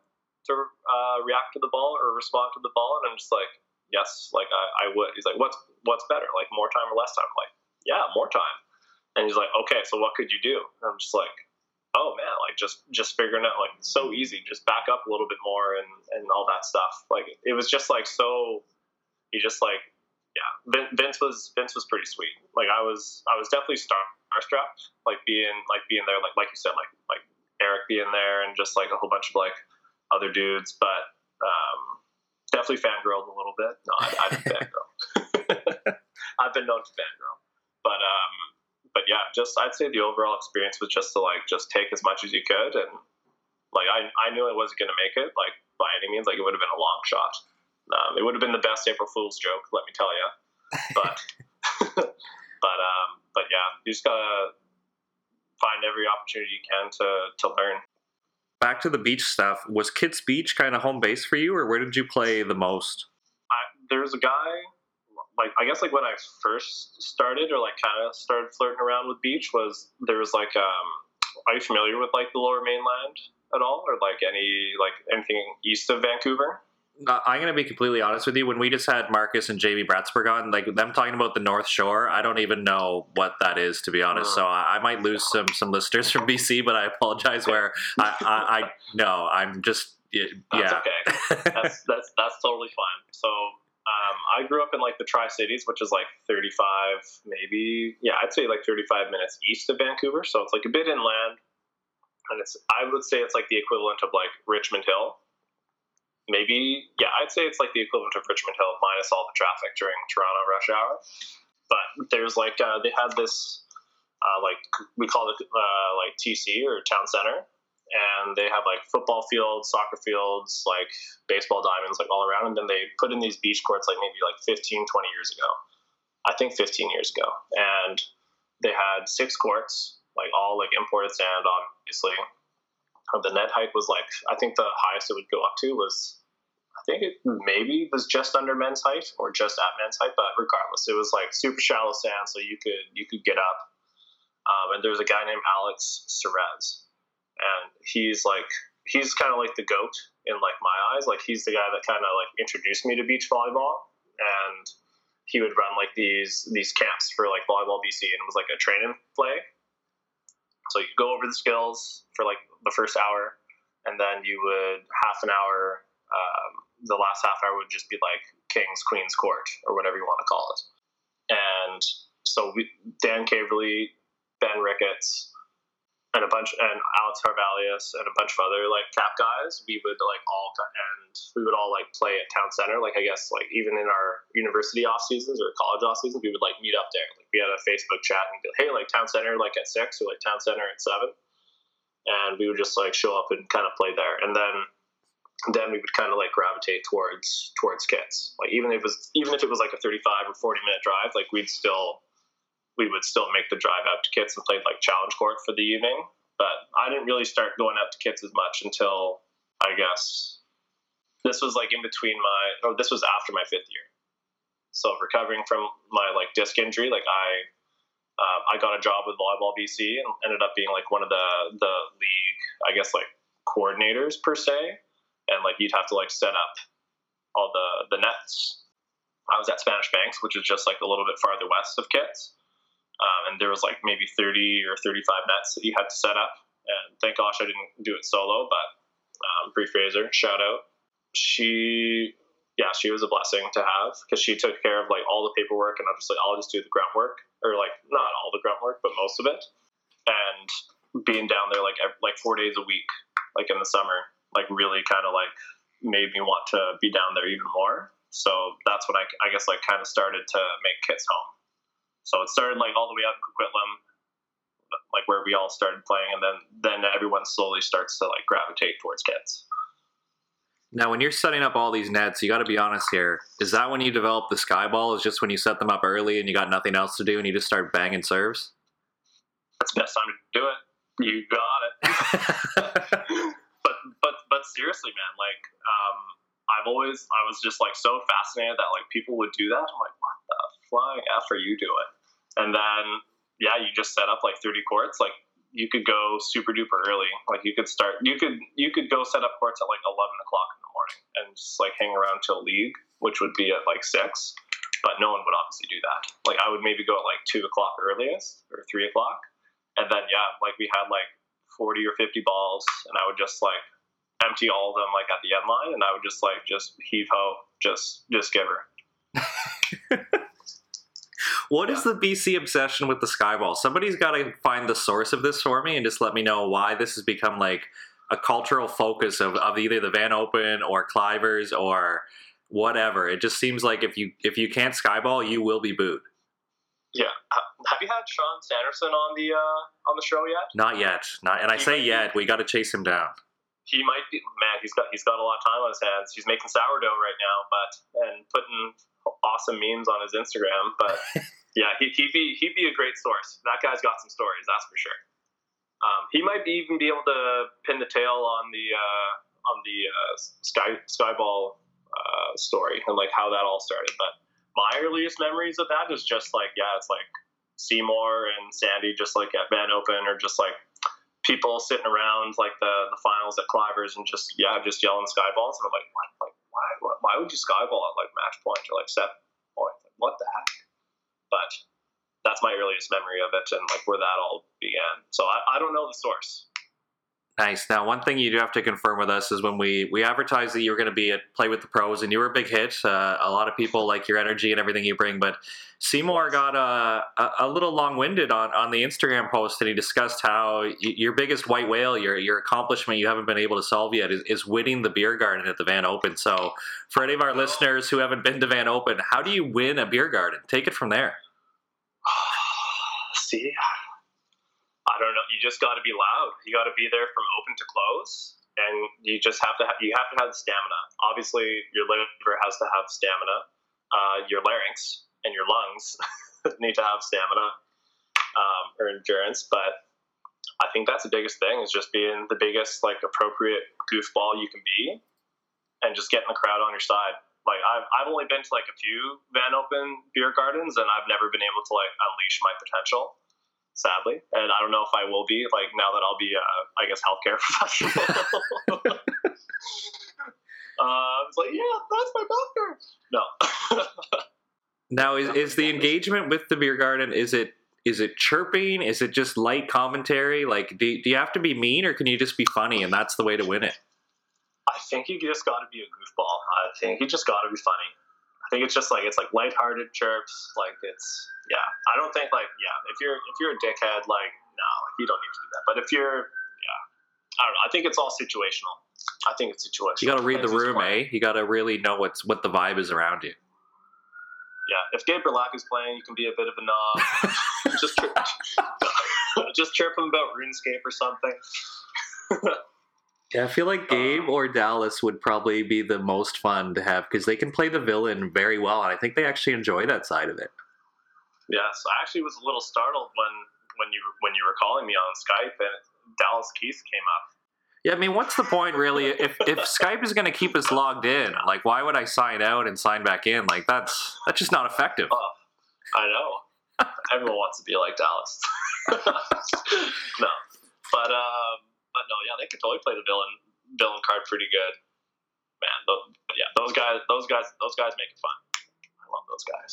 to uh, react to the ball or respond to the ball? And I'm just like yes like I, I would. He's like what's what's better like more time or less time? I'm like yeah more time. And he's like okay so what could you do? And I'm just like oh man like just just figuring out like so easy just back up a little bit more and and all that stuff. Like it was just like so he just like yeah vince was vince was pretty sweet. Like i was i was definitely starstruck like being like being there like like you said like like eric being there and just like a whole bunch of like other dudes but um definitely fangirled a little bit. No i, I didn't fangirl [laughs] i've been known to fangirl. But um but yeah just i'd say the overall experience was just to like just take as much as you could and like i, I knew i wasn't to make it like by any means like it would have been a long shot. Um, it would have been the best April Fool's joke, let me tell you. But, [laughs] but, um, but yeah, you just gotta find every opportunity you can to to learn. Back to the beach stuff. Was Kits Beach kind of home base for you, or where did you play the most? I, there's a guy, like I guess like when I first started, or like kind of started flirting around with beach, was there was like, um, are you familiar with like the Lower Mainland at all, or like any like anything east of Vancouver? Uh, I'm going to be completely honest with you. When we just had Marcus and Jamie Bratsburg on, like them talking about the North Shore, I don't even know what that is, to be honest. So I, I might lose some some listeners from BC, but I apologize. Where I, I, I no, I'm just yeah. That's okay. That's [laughs] that's that's totally fine. So um, I grew up in like the Tri Cities, which is like 35, maybe yeah, I'd say like 35 minutes east of Vancouver. So it's like a bit inland, and it's I would say it's like the equivalent of like Richmond Hill maybe yeah i'd say it's like the equivalent of richmond hill minus all the traffic during toronto rush hour. But there's like uh, they had this uh, like we call it uh, like tc or town center. And they have like football fields soccer fields like baseball diamonds like all around. And then they put in these beach courts like maybe like 15 20 years ago. I think 15 years ago. And they had six courts like all like imported sand obviously the net height was like I think the highest it would go up to was I think it maybe was just under men's height or just at men's height, but regardless, it was like super shallow sand, so you could you could get up. Um, and there's a guy named Alex Serez, and he's like he's kind of like the goat in like my eyes. Like he's the guy that kind of like introduced me to beach volleyball, and he would run like these these camps for like volleyball BC, and it was like a training play so you go over the skills for like the first hour, and then you would half an hour. Um, the last half hour would just be like King's Queen's Court or whatever you want to call it. And so we, Dan Caverly, Ben Ricketts, and a bunch and Alex Harvalius and a bunch of other like cap guys, we would like all and we would all like play at town center. Like I guess like even in our university off seasons or college off seasons, we would like meet up there. Like we had a Facebook chat and go, hey, like town center like at six or like town center at seven, and we would just like show up and kind of play there. And then then we would kind of like gravitate towards towards kits. Like even if it was even if it was like a thirty five or forty minute drive, like we'd still we would still make the drive out to Kits and play like challenge court for the evening. But I didn't really start going out to Kits as much until I guess this was like in between my, or this was after my fifth year. So recovering from my like disc injury, like I, um, I got a job with Volleyball BC and ended up being like one of the the league, I guess like coordinators per se, and like you'd have to like set up all the the nets. I was at Spanish Banks, which is just like a little bit farther west of Kits, um, and there was like maybe 30 or 35 nets that you had to set up. And thank gosh I didn't do it solo, but um, Fraser, shout out. She, yeah, she was a blessing to have because she took care of like all the paperwork, and I'm just like, I'll just do the grunt work, or like not all the grunt work, but most of it. And being down there like like four days a week, like in the summer, like really kind of like made me want to be down there even more. So that's when I, I guess like kind of started to make kits home. So it started like all the way out in Coquitlam, like where we all started playing, and then then everyone slowly starts to like gravitate towards kits. Now, when you're setting up all these nets, you got to be honest here. Is that when you develop the sky ball? Is just when you set them up early and you got nothing else to do and you just start banging serves? That's the best time to do it. You got it. [laughs] but but but seriously, man, like um, I've always I was just like so fascinated that like people would do that. I'm like, flying are you doing? And then yeah, you just set up like 30 courts. Like you could go super duper early. Like you could start, you could you could go set up courts at like 11 o'clock in the morning and just like hang around till league, which would be at like six. But no one would obviously do that. Like I would maybe go at like two o'clock earliest or three o'clock, and then yeah, like we had like 40 or 50 balls, and I would just like empty all of them like at the end line, and I would just like just heave ho, just just give her. [laughs] What is the BC obsession with the skyball? Somebody's got to find the source of this for me and just let me know why this has become like a cultural focus of, of either the Van Open or Clivers or whatever. It just seems like if you if you can't skyball, you will be booed. Yeah. Have you had Sean Sanderson on the uh, on the show yet? Not yet. Not, and I say yet. We got to chase him down. He might be man. He's got he's got a lot of time on his hands. He's making sourdough right now, but and putting awesome memes on his Instagram. But [laughs] yeah, he, would be he'd be a great source. That guy's got some stories, that's for sure. Um, he might be, even be able to pin the tail on the uh, on the uh, sky skyball uh, story and like how that all started. But my earliest memories of that is just like yeah, it's like Seymour and Sandy just like at Van Open or just like people sitting around like the the finals at Clivers and just yeah, just yelling skyballs and I'm like what like why would you skyball at like match point or like set point? What the heck? But that's my earliest memory of it and like where that all began. So I, I don't know the source. Nice. Now, one thing you do have to confirm with us is when we we advertised that you were going to be at Play with the Pros, and you were a big hit. Uh, a lot of people like your energy and everything you bring. But Seymour got uh, a, a little long winded on, on the Instagram post, and he discussed how your biggest white whale, your your accomplishment you haven't been able to solve yet, is, is winning the beer garden at the Van Open. So, for any of our listeners who haven't been to Van Open, how do you win a beer garden? Take it from there. [sighs] See. You just got to be loud. You got to be there from open to close, and you just have to. Ha- you have to have stamina. Obviously, your liver has to have stamina. Uh, your larynx and your lungs [laughs] need to have stamina um, or endurance. But I think that's the biggest thing is just being the biggest like appropriate goofball you can be, and just getting the crowd on your side. Like I've, I've only been to like a few Van Open beer gardens, and I've never been able to like unleash my potential sadly. And I don't know if I will be like now that I'll be, uh, I guess, healthcare [laughs] professional. [laughs] uh, it's like, yeah, that's my doctor. No. [laughs] now, is, is the engagement with the beer garden? Is it is it chirping? Is it just light commentary? Like, do, do you have to be mean, or can you just be funny, and that's the way to win it? I think you just got to be a goofball. I think you just got to be funny. I think it's just like it's like lighthearted chirps. Like it's yeah, I don't think like yeah, if you're if you're a dickhead, like no, you don't need to do that. But if you're yeah, I don't know. I think it's all situational. I think it's situational. You got to read the room, eh? You got to really know what's what the vibe is around you. Yeah, if Gabe Berlac is playing, you can be a bit of a knob. [laughs] just chirp, [laughs] just chirp him about RuneScape or something. [laughs] Yeah, I feel like Gabe or Dallas would probably be the most fun to have because they can play the villain very well, and I think they actually enjoy that side of it. Yes, I actually was a little startled when when you when you were calling me on Skype and Dallas Keith came up. Yeah, I mean, what's the point really? If if Skype is going to keep us logged in, like, why would I sign out and sign back in? Like, that's that's just not effective. Oh, I know. Everyone wants to be like Dallas. [laughs] no, but um, but no, yeah, they could totally play the villain villain card pretty good. Man, those, yeah, those guys, those guys, those guys make it fun. I love those guys.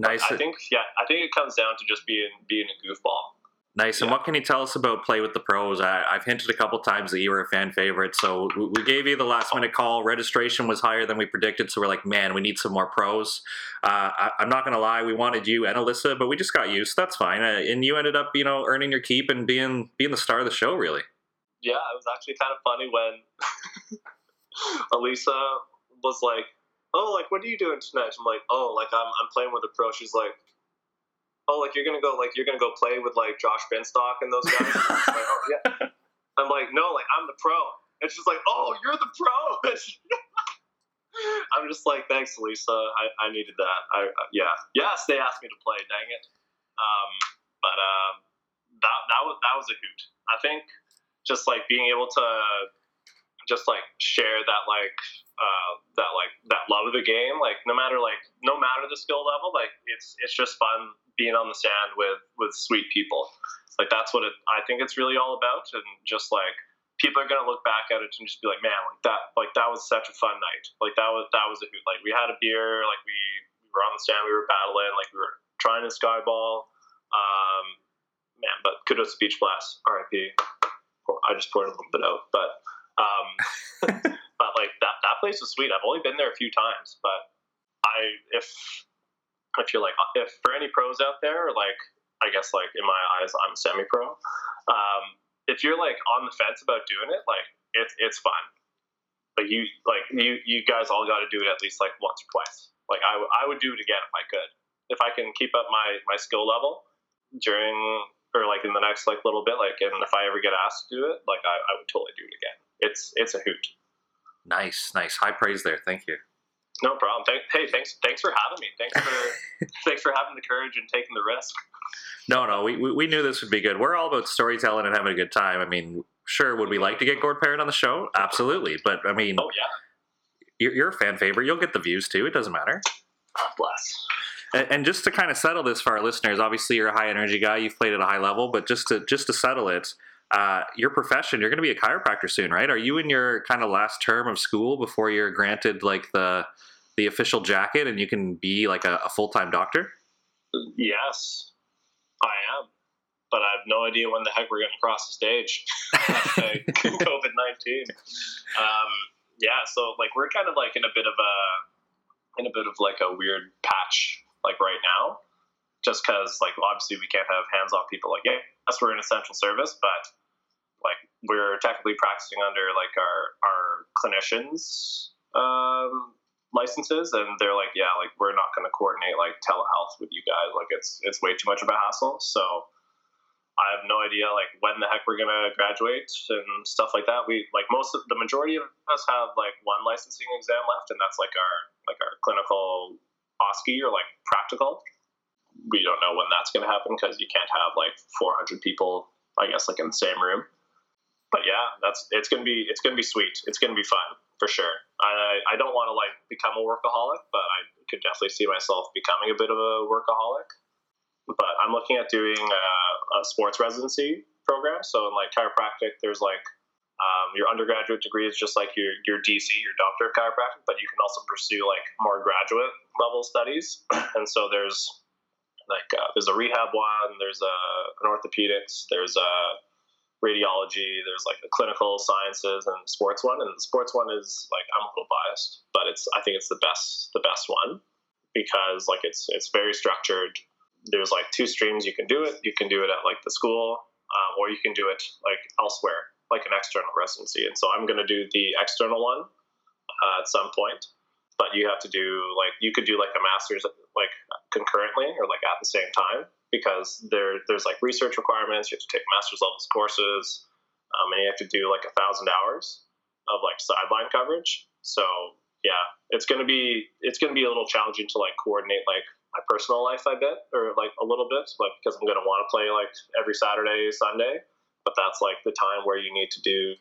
Nice. I think, yeah, I think it comes down to just being being a goofball. Nice. And what can you tell us about Play with the Pros? I, have hinted a couple times that you were a fan favorite. So we gave you the last minute call. Registration was higher than we predicted. So we're like, man, we need some more pros. Uh, I, am not going to lie, we wanted you and Alyssa, but we just got you. So that's fine. Uh, and you ended up, you know, earning your keep and being being the star of the show, really. Yeah, it was actually kind of funny when [laughs] Alyssa was like, "Oh, like what are you doing tonight?" I'm like, "Oh, like I'm I'm playing with a pro." She's like, oh, like you're gonna go, like you're gonna go play with like Josh Binstock and those guys. I'm like, oh yeah. [laughs] I'm like, no, like I'm the pro. And she's like, oh, you're the pro. [laughs] I'm just like, thanks, Lisa. I, I needed that. I uh, yeah, yes, they asked me to play. Dang it. Um, but um, that that was that was a hoot. I think just like being able to just like share that like uh, that like that love of the game like no matter like no matter the skill level like it's it's just fun being on the sand with with sweet people. Like that's what it, I think it's really all about, and just like people are gonna look back at it and just be like, man, like that, like that was such a fun night. Like that was that was a hoot. Like we had a beer, like we, we were on the stand, we were battling, like we were trying to skyball. Um, man, but kudos to Beach Blast, RIP. I just poured a little bit out, but um, [laughs] but like that that place was sweet. I've only been there a few times, but I if if you're like if for any pros out there, like I guess like in my eyes I'm semi pro. Um, if you're like on the fence about doing it, like it's it's fun. But you like you you guys all got to do it at least like once or twice. Like I, w- I would do it again if I could. If I can keep up my my skill level during or like in the next like little bit, like and if I ever get asked to do it, like I, I would totally do it again. It's it's a hoot. Nice, nice, high praise there. Thank you. No problem. Thank, hey, thanks, thanks for having me. Thanks for, [laughs] thanks for having the courage and taking the risk. No, no, we, we knew this would be good. We're all about storytelling and having a good time. I mean, sure, would we like to get Gord Parrott on the show? Absolutely, but I mean, oh yeah, you're, you're a fan favorite. You'll get the views too. It doesn't matter. God bless. And, just to kind of settle this for our listeners, obviously you're a high energy guy. You've played at a high level, but just to just to settle it, uh, your profession, you're going to be a chiropractor soon, right? Are you in your kind of last term of school before you're granted like the the official jacket and you can be like a, a full time doctor? Yes, I am. But I have no idea when the heck we're going to cross the stage. [laughs] [laughs] COVID 19. Um, yeah, so like we're kind of like in a bit of a in a bit of like a weird patch like right now just because like obviously we can't have hands-off people like yeah yes we're an essential service but like we're technically practicing under like our our clinicians um, licenses and they're like yeah like we're not going to coordinate like telehealth with you guys. Like it's it's way too much of a hassle. So i have no idea like when the heck we're to graduate and stuff like that. We like most of the majority of us have like one licensing exam left and that's like our like our clinical OSCE or like practical we don't know when that's going to happen because you can't have like 400 people i guess like in the same room but yeah that's it's going to be it's to be sweet it's going to be fun for sure. I I don't want to like become a workaholic, but I could definitely see myself becoming a bit of a workaholic. But I'm looking at doing a, a sports residency program. So in like chiropractic, there's like um, your undergraduate degree is just like your your DC, your doctor of chiropractic, but you can also pursue like more graduate level studies. [clears throat] and so there's like uh, there's a rehab one, there's a an orthopedics, there's a radiology, there's like the clinical sciences and sports one. And the sports one is like I'm a little biased, but it's I think it's the best the best one because like it's it's very structured. There's like two streams you can do it. You can do it at like the school, um, or you can do it like elsewhere, like an external residency. And so I'm going to do the external one uh, at some point. But you have to do like you could do like a master's like concurrently or like at the same time because there there's like research requirements. You have to take master's levels courses, um, and you have to do like a thousand hours of like sideline coverage. So yeah, it's gonna be it's gonna be a little challenging to like coordinate like my personal life, I bet, or like a little bit, like because I'm gonna want to play like every Saturday, Sunday. But that's like the time where you need to do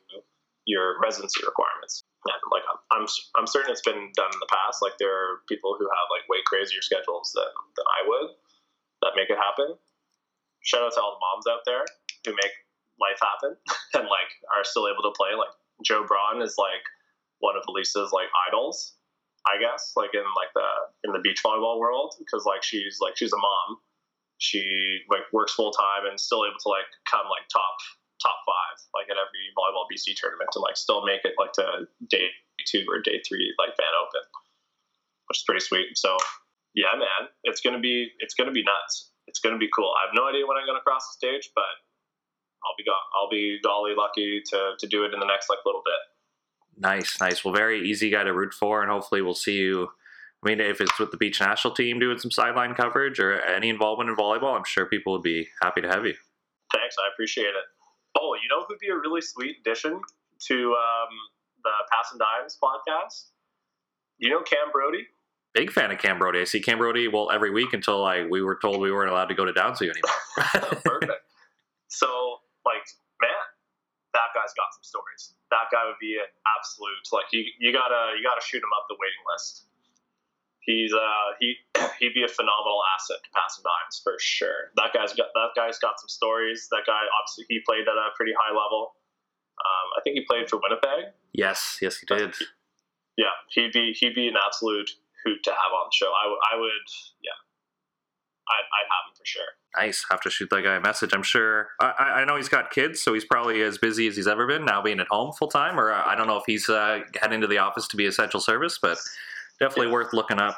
your residency requirements. And like I'm, I'm, certain it's been done in the past. Like there are people who have like way crazier schedules than, than I would that make it happen. Shout out to all the moms out there who make life happen [laughs] and like are still able to play. Like Jo Braun is like one of Elisa's like idols, I guess, like in like the in the beach volleyball world because like she's like she's a mom. She like works full time and still able to like come like top top five like at every volleyball BC tournament and like still make it like to day two or day three like Van Open, which is pretty sweet. So yeah, man, it's gonna be it's gonna be nuts. It's gonna be cool. I have no idea when I'm gonna cross the stage, but I'll be go- I'll be dolly lucky to to do it in the next like little bit. Nice, nice. Well, very easy guy to root for, and hopefully we'll see you. I mean, if it's with the beach national team doing some sideline coverage or any involvement in volleyball, I'm sure people would be happy to have you. Thanks, I appreciate it. Oh, you know who'd be a really sweet addition to um, the Pass and Dimes podcast? You know Cam Brody? Big fan of Cam Brody. I see Cam Brody well every week until like we were told we weren't allowed to go to Downsview anymore. [laughs] Perfect. So, like, man, that guy's got some stories. That guy would be an absolute like you you gotta you gotta shoot him up the waiting list. He's uh he [clears throat] he'd be a phenomenal asset to pass dimes for sure. That guy's got that guy's got some stories. That guy obviously he played at a pretty high level. Um, I think he played for Winnipeg. Yes, yes, he did. Yeah, he'd be he'd be an absolute hoot to have on the show. I, w- I would yeah, I'd, I'd have him for sure. Nice. Have to shoot that guy a message. I'm sure. I, I know he's got kids, so he's probably as busy as he's ever been now, being at home full time. Or uh, I don't know if he's uh, heading to the office to be essential service, but definitely yeah. worth looking up.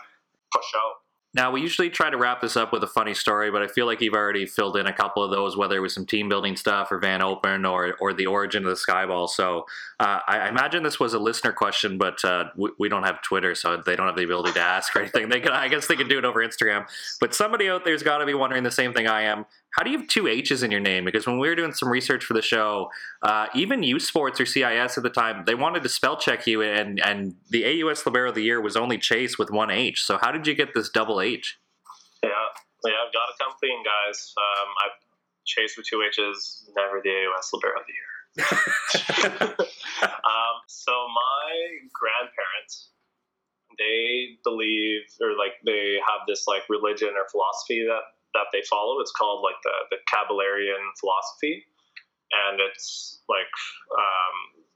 Push out. Now, we usually try to wrap this up with a funny story, but I feel like you've already filled in a couple of those, whether it was some team building stuff or Van Open or, or the origin of the Skyball. So uh, I, I, imagine this was a listener question, but uh, we, we, don't have Twitter, so they don't have the ability to ask or anything. They can, I guess they can do it over Instagram. But somebody out there's got to be wondering the same thing I am. How do you have two H's in your name? Because when we were doing some research for the show, uh, even U Sports or CIS at the time, they wanted to spell check you, and, and the AUS Libero of the Year was only Chase with one H. So how did you get this double H? Yeah, yeah, I've got to come clean, guys. Um, I've chased with two H's, never the AUS Libero of the Year. [laughs] um, so my grandparents, they believe, or like they have this like religion or philosophy that that they follow. It's called like the the Kabbalion philosophy, and it's like um,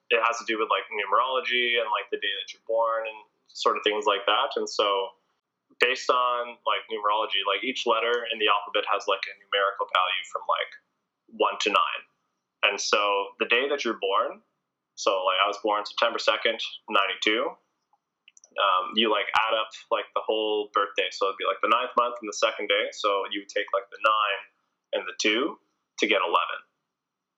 it has to do with like numerology and like the day that you're born and sort of things like that. And so based on like numerology, like each letter in the alphabet has like a numerical value from like one to nine. And so the day that you're born, so like I was born September 2nd, 92, um, you like add up like the whole birthday. So it'd be like the ninth month and the second day. So you would take like the nine and the two to get 11.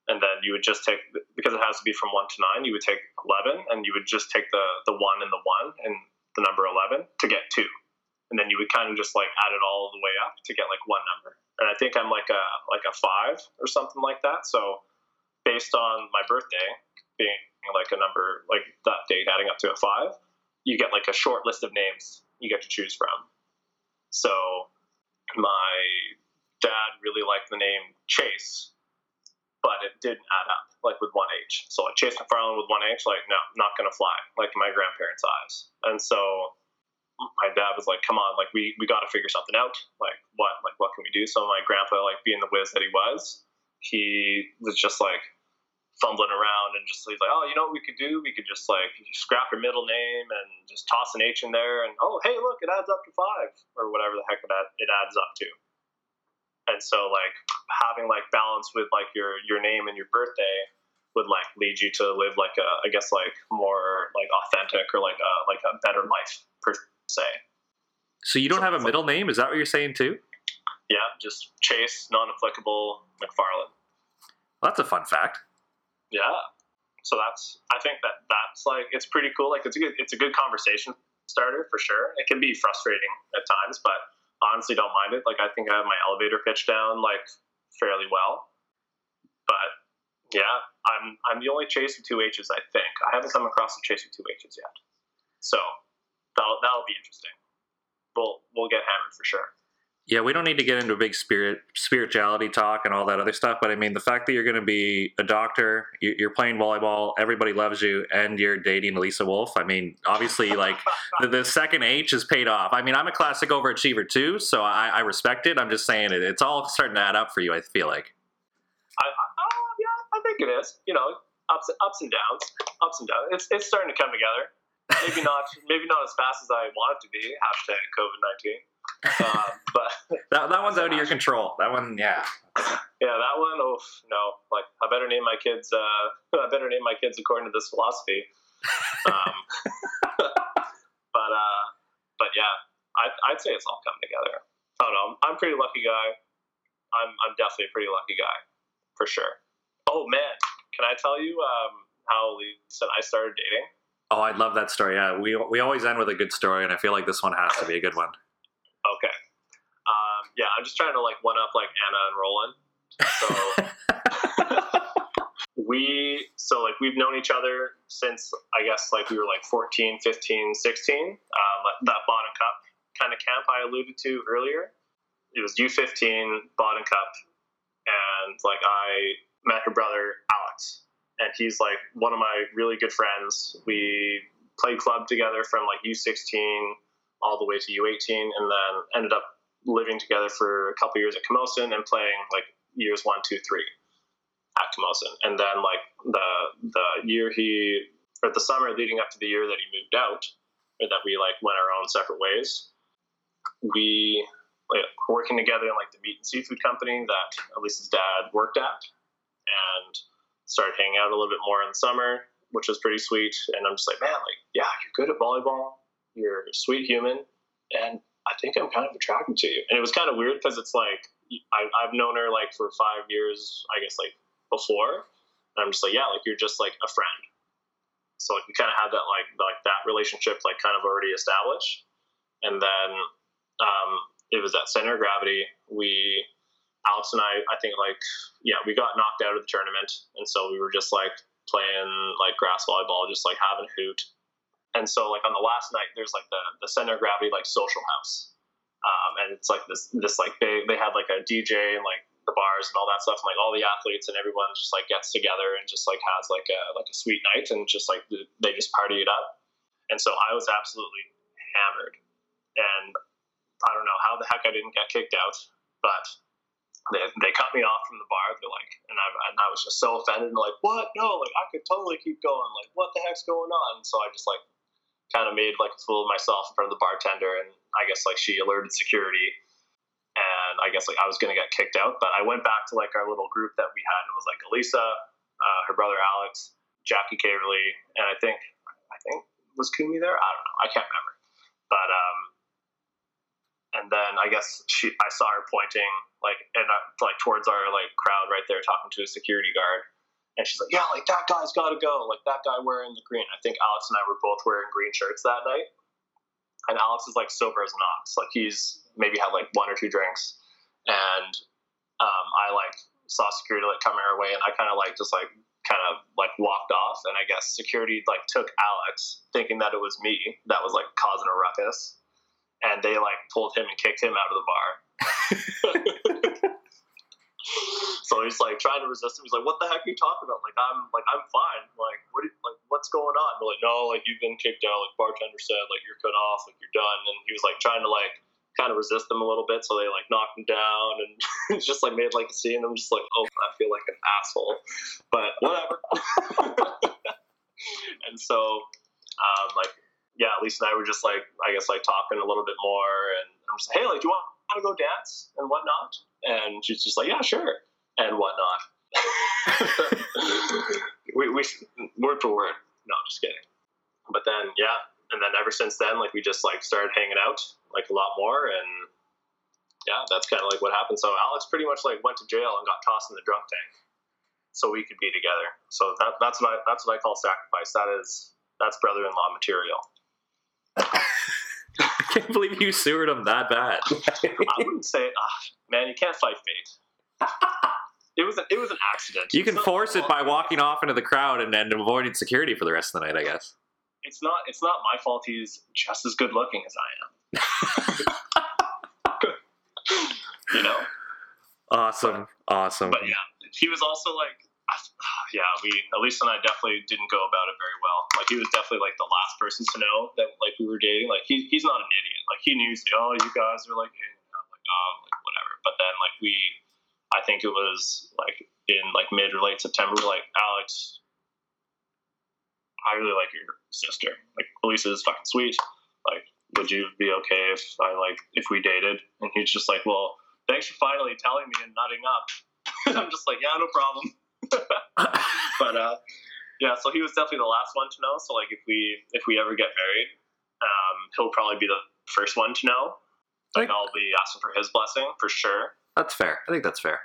And then you would just take, because it has to be from one to nine, you would take 11 and you would just take the, the one and the one and the number 11 to get two and then you would kind of just like add it all the way up to get like one number. And I think I'm like a like a five or something like that. So based on my birthday being like a number like that date adding up to a five, you get like a short list of names you get to choose from. So my dad really liked the name Chase, but it didn't add up like with one H. So like Chase McFarland with one H, like no, not gonna fly, like in my grandparents' eyes. And so my dad was like, "Come on, like we we got to figure something out. Like what like what can we do?" So my grandpa, like being the whiz that he was, he was just like fumbling around and just he's like, "Oh, you know what we could do? We could just like scrap your middle name and just toss an H in there, and oh, hey, look, it adds up to five or whatever the heck it, it adds up to." And so like having like balance with like your your name and your birthday would like lead you to live like a I guess like more like authentic or like a like a better life per se. So you don't so have a middle name? Is that what you're saying too? Yeah, just Chase, non-applicable McFarland. Well, that's a fun fact. Yeah. So that's I think that that's like it's pretty cool. Like it's a good it's a good conversation starter for sure. It can be frustrating at times, but honestly don't mind it. Like I think I have my elevator pitch down like fairly well. But yeah, I'm I'm the only chase with two H's. I think I haven't come across a chase with two H's yet. So that'll that'll be interesting. We'll we'll get hammered for sure. Yeah, we don't need to get into a big spirit spirituality talk and all that other stuff, but I mean the fact that you're going to be a doctor, you- you're playing volleyball, everybody loves you, and you're dating Lisa Wolf. I mean, obviously, like the, the second H is paid off. I mean, I'm a classic overachiever too, so I, I respect it. I'm just saying it. It's all starting to add up for you. I feel like. I, I, oh, yeah, I think it is. You know, ups, ups and downs, ups and downs. It's, it's starting to come together. Maybe not, [laughs] maybe not as fast as I want it to be. Hashtag COVID nineteen. Um, but That, that one's out of your control. That one, yeah. yeah, that one. Oh no! Like I better name my kids. Uh, [laughs] I better name my kids according to this philosophy. Um, [laughs] but uh, but yeah, I, I'd say it's all coming together. I don't know. I'm a pretty lucky guy. I'm I'm definitely a pretty lucky guy, for sure. Oh man, can I tell you um, how Lisa and I started dating? Oh, I'd love that story. Yeah, we we always end with a good story, and I feel like this one has to be a good one. Yeah, I'm just trying to like one up like Anna and Roland. So [laughs] we so like we've known each other since I guess like we were like 14, 15, 16. Um, that Bottom Cup kind of camp I alluded to earlier. It was U15 Bottom Cup, and like I met her brother Alex, and he's like one of my really good friends. We played club together from like U16 all the way to U18, and then ended up living together for a couple years at Camosun and playing like years one, two, three at Camosun. And then like the the year he or the summer leading up to the year that he moved out, or that we like went our own separate ways, we like working together in like the meat and seafood company that Elisa's dad worked at, and started hanging out a little bit more in the summer, which was pretty sweet. And I'm just like, man, like yeah, you're good at volleyball, you're a sweet human, and I think I'm kind of attracted to you. And it was kind of weird because it's like I, I've known her like for five years, I guess like before, and I'm just like, yeah, like you're just like a friend. So like we kind of had that like like that relationship like kind of already established, and then um, it was at Center of Gravity. We Alex and I, I think like yeah, we got knocked out of the tournament, and so we were just like playing like grass volleyball, just like having hoot. And so like on the last night, there's like the the Center of Gravity like social house, um, and it's like this this like they they had like a DJ and like the bars and all that stuff, and like all the athletes and everyone just like gets together and just like has like a like a sweet night and just like they just party it up. And so I was absolutely hammered, and I don't know how the heck I didn't get kicked out, but they, they cut me off from the bar. They're like, and I, and I was just so offended, and like, what? No, like I could totally keep going. Like, what the heck's going on? So I just like kind of made like a fool of myself in front of the bartender, and I guess like she alerted security, and I guess like I was gonna get kicked out. But I went back to like our little group that we had, and it was like Elisa, uh, her brother Alex, Jackie Caverly, and I think I think was Kumi there. I don't know. I can't remember. But um, and then I guess she I saw her pointing like and uh, like towards our like crowd right there, talking to a security guard. And she's like, "Yeah, like that guy's got to go. Like that guy wearing the green. I think Alex and I were both wearing green shirts that night. And Alex is like sober as an ox. Like he's maybe had like one or two drinks. And um, I like saw security like coming our way, and I kind of like just like kind of like walked off. And I guess security like took Alex, thinking that it was me that was like causing a ruckus. And they like pulled him and kicked him out of the bar. [laughs] [laughs] so he's like trying to resist him. He's like, "What the heck are you talking about? Like I'm like I'm fine. Like what? like what's going on?" They're like, "No, like you've been kicked out. Like bartender said, like you're cut off. Like you're done." And he was like trying to like kind of resist them a little bit, so they like knocked him down and [laughs] just like made like a scene. I'm just like, "Oh, I feel like an asshole," but whatever. [laughs] and so, um, like yeah, Lisa and I were just like, I guess, like talking a little bit more, and I'm just like, hey, like, do you want to go dance and whatnot? And she's just like, yeah, sure, and whatnot. [laughs] we, we word for word. No, just kidding. But then, yeah, and then ever since then, like, we just like started hanging out like a lot more, and yeah, that's kind of like what happened. So Alex pretty much like went to jail and got tossed in the drunk tank, so we could be together. So that, that's what I that's what I call sacrifice. That is that's brother-in-law material. [laughs] I [laughs] can't believe you sewered him that bad. I wouldn't say, ah, man, you can't fight fate. It was a, it was an accident. You can It's not- force it by walking off into the crowd and then avoiding security for the rest of the night, I guess. It's not it's not my fault. He's just as good looking as I am. [laughs] you know. Awesome, awesome. But yeah, he was also like, [sighs] yeah, we Elise and I definitely didn't go about it very well. Like he was definitely like the last person to know that like we were dating. Like he, he's not an idiot. Like he knew, like, oh, you guys are like, hanging out. like oh, like whatever. But then like we, I think it was like in like mid or late September, we're like Alex, I really like your sister. Like Elisa is fucking sweet. Like, would you be okay if I like if we dated? And he's just like, well, thanks for finally telling me and nutting up. [laughs] I'm just like, yeah, no problem. [laughs] but uh, yeah, so he was definitely the last one to know. So like, if we if we ever get married, um, he'll probably be the first one to know. Like, I'll be asking for his blessing for sure. That's fair. I think that's fair.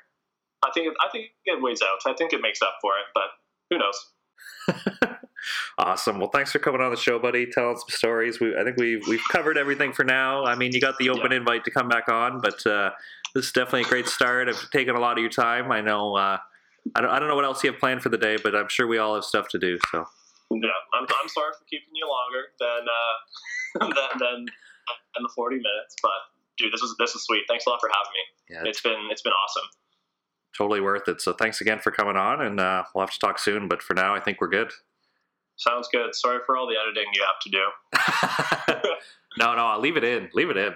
I think I think it weighs out. I think it makes up for it, but who knows? [laughs] awesome. Well, thanks for coming on the show, buddy. Telling some stories. We, I think we've we've covered everything for now. I mean, you got the open yeah. invite to come back on, but uh, this is definitely a great start. I've taken a lot of your time. I know. Uh, I don't, I don't know what else you have planned for the day, but I'm sure we all have stuff to do. So. Yeah, I'm, I'm sorry for keeping you longer than uh, [laughs] than, than than the 40 minutes, but dude, this is this is sweet. Thanks a lot for having me. Yeah, it's been it's been awesome. Totally worth it. So thanks again for coming on, and uh, we'll have to talk soon. But for now, I think we're good. Sounds good. Sorry for all the editing you have to do. [laughs] no, no, I'll leave it in. Leave it in.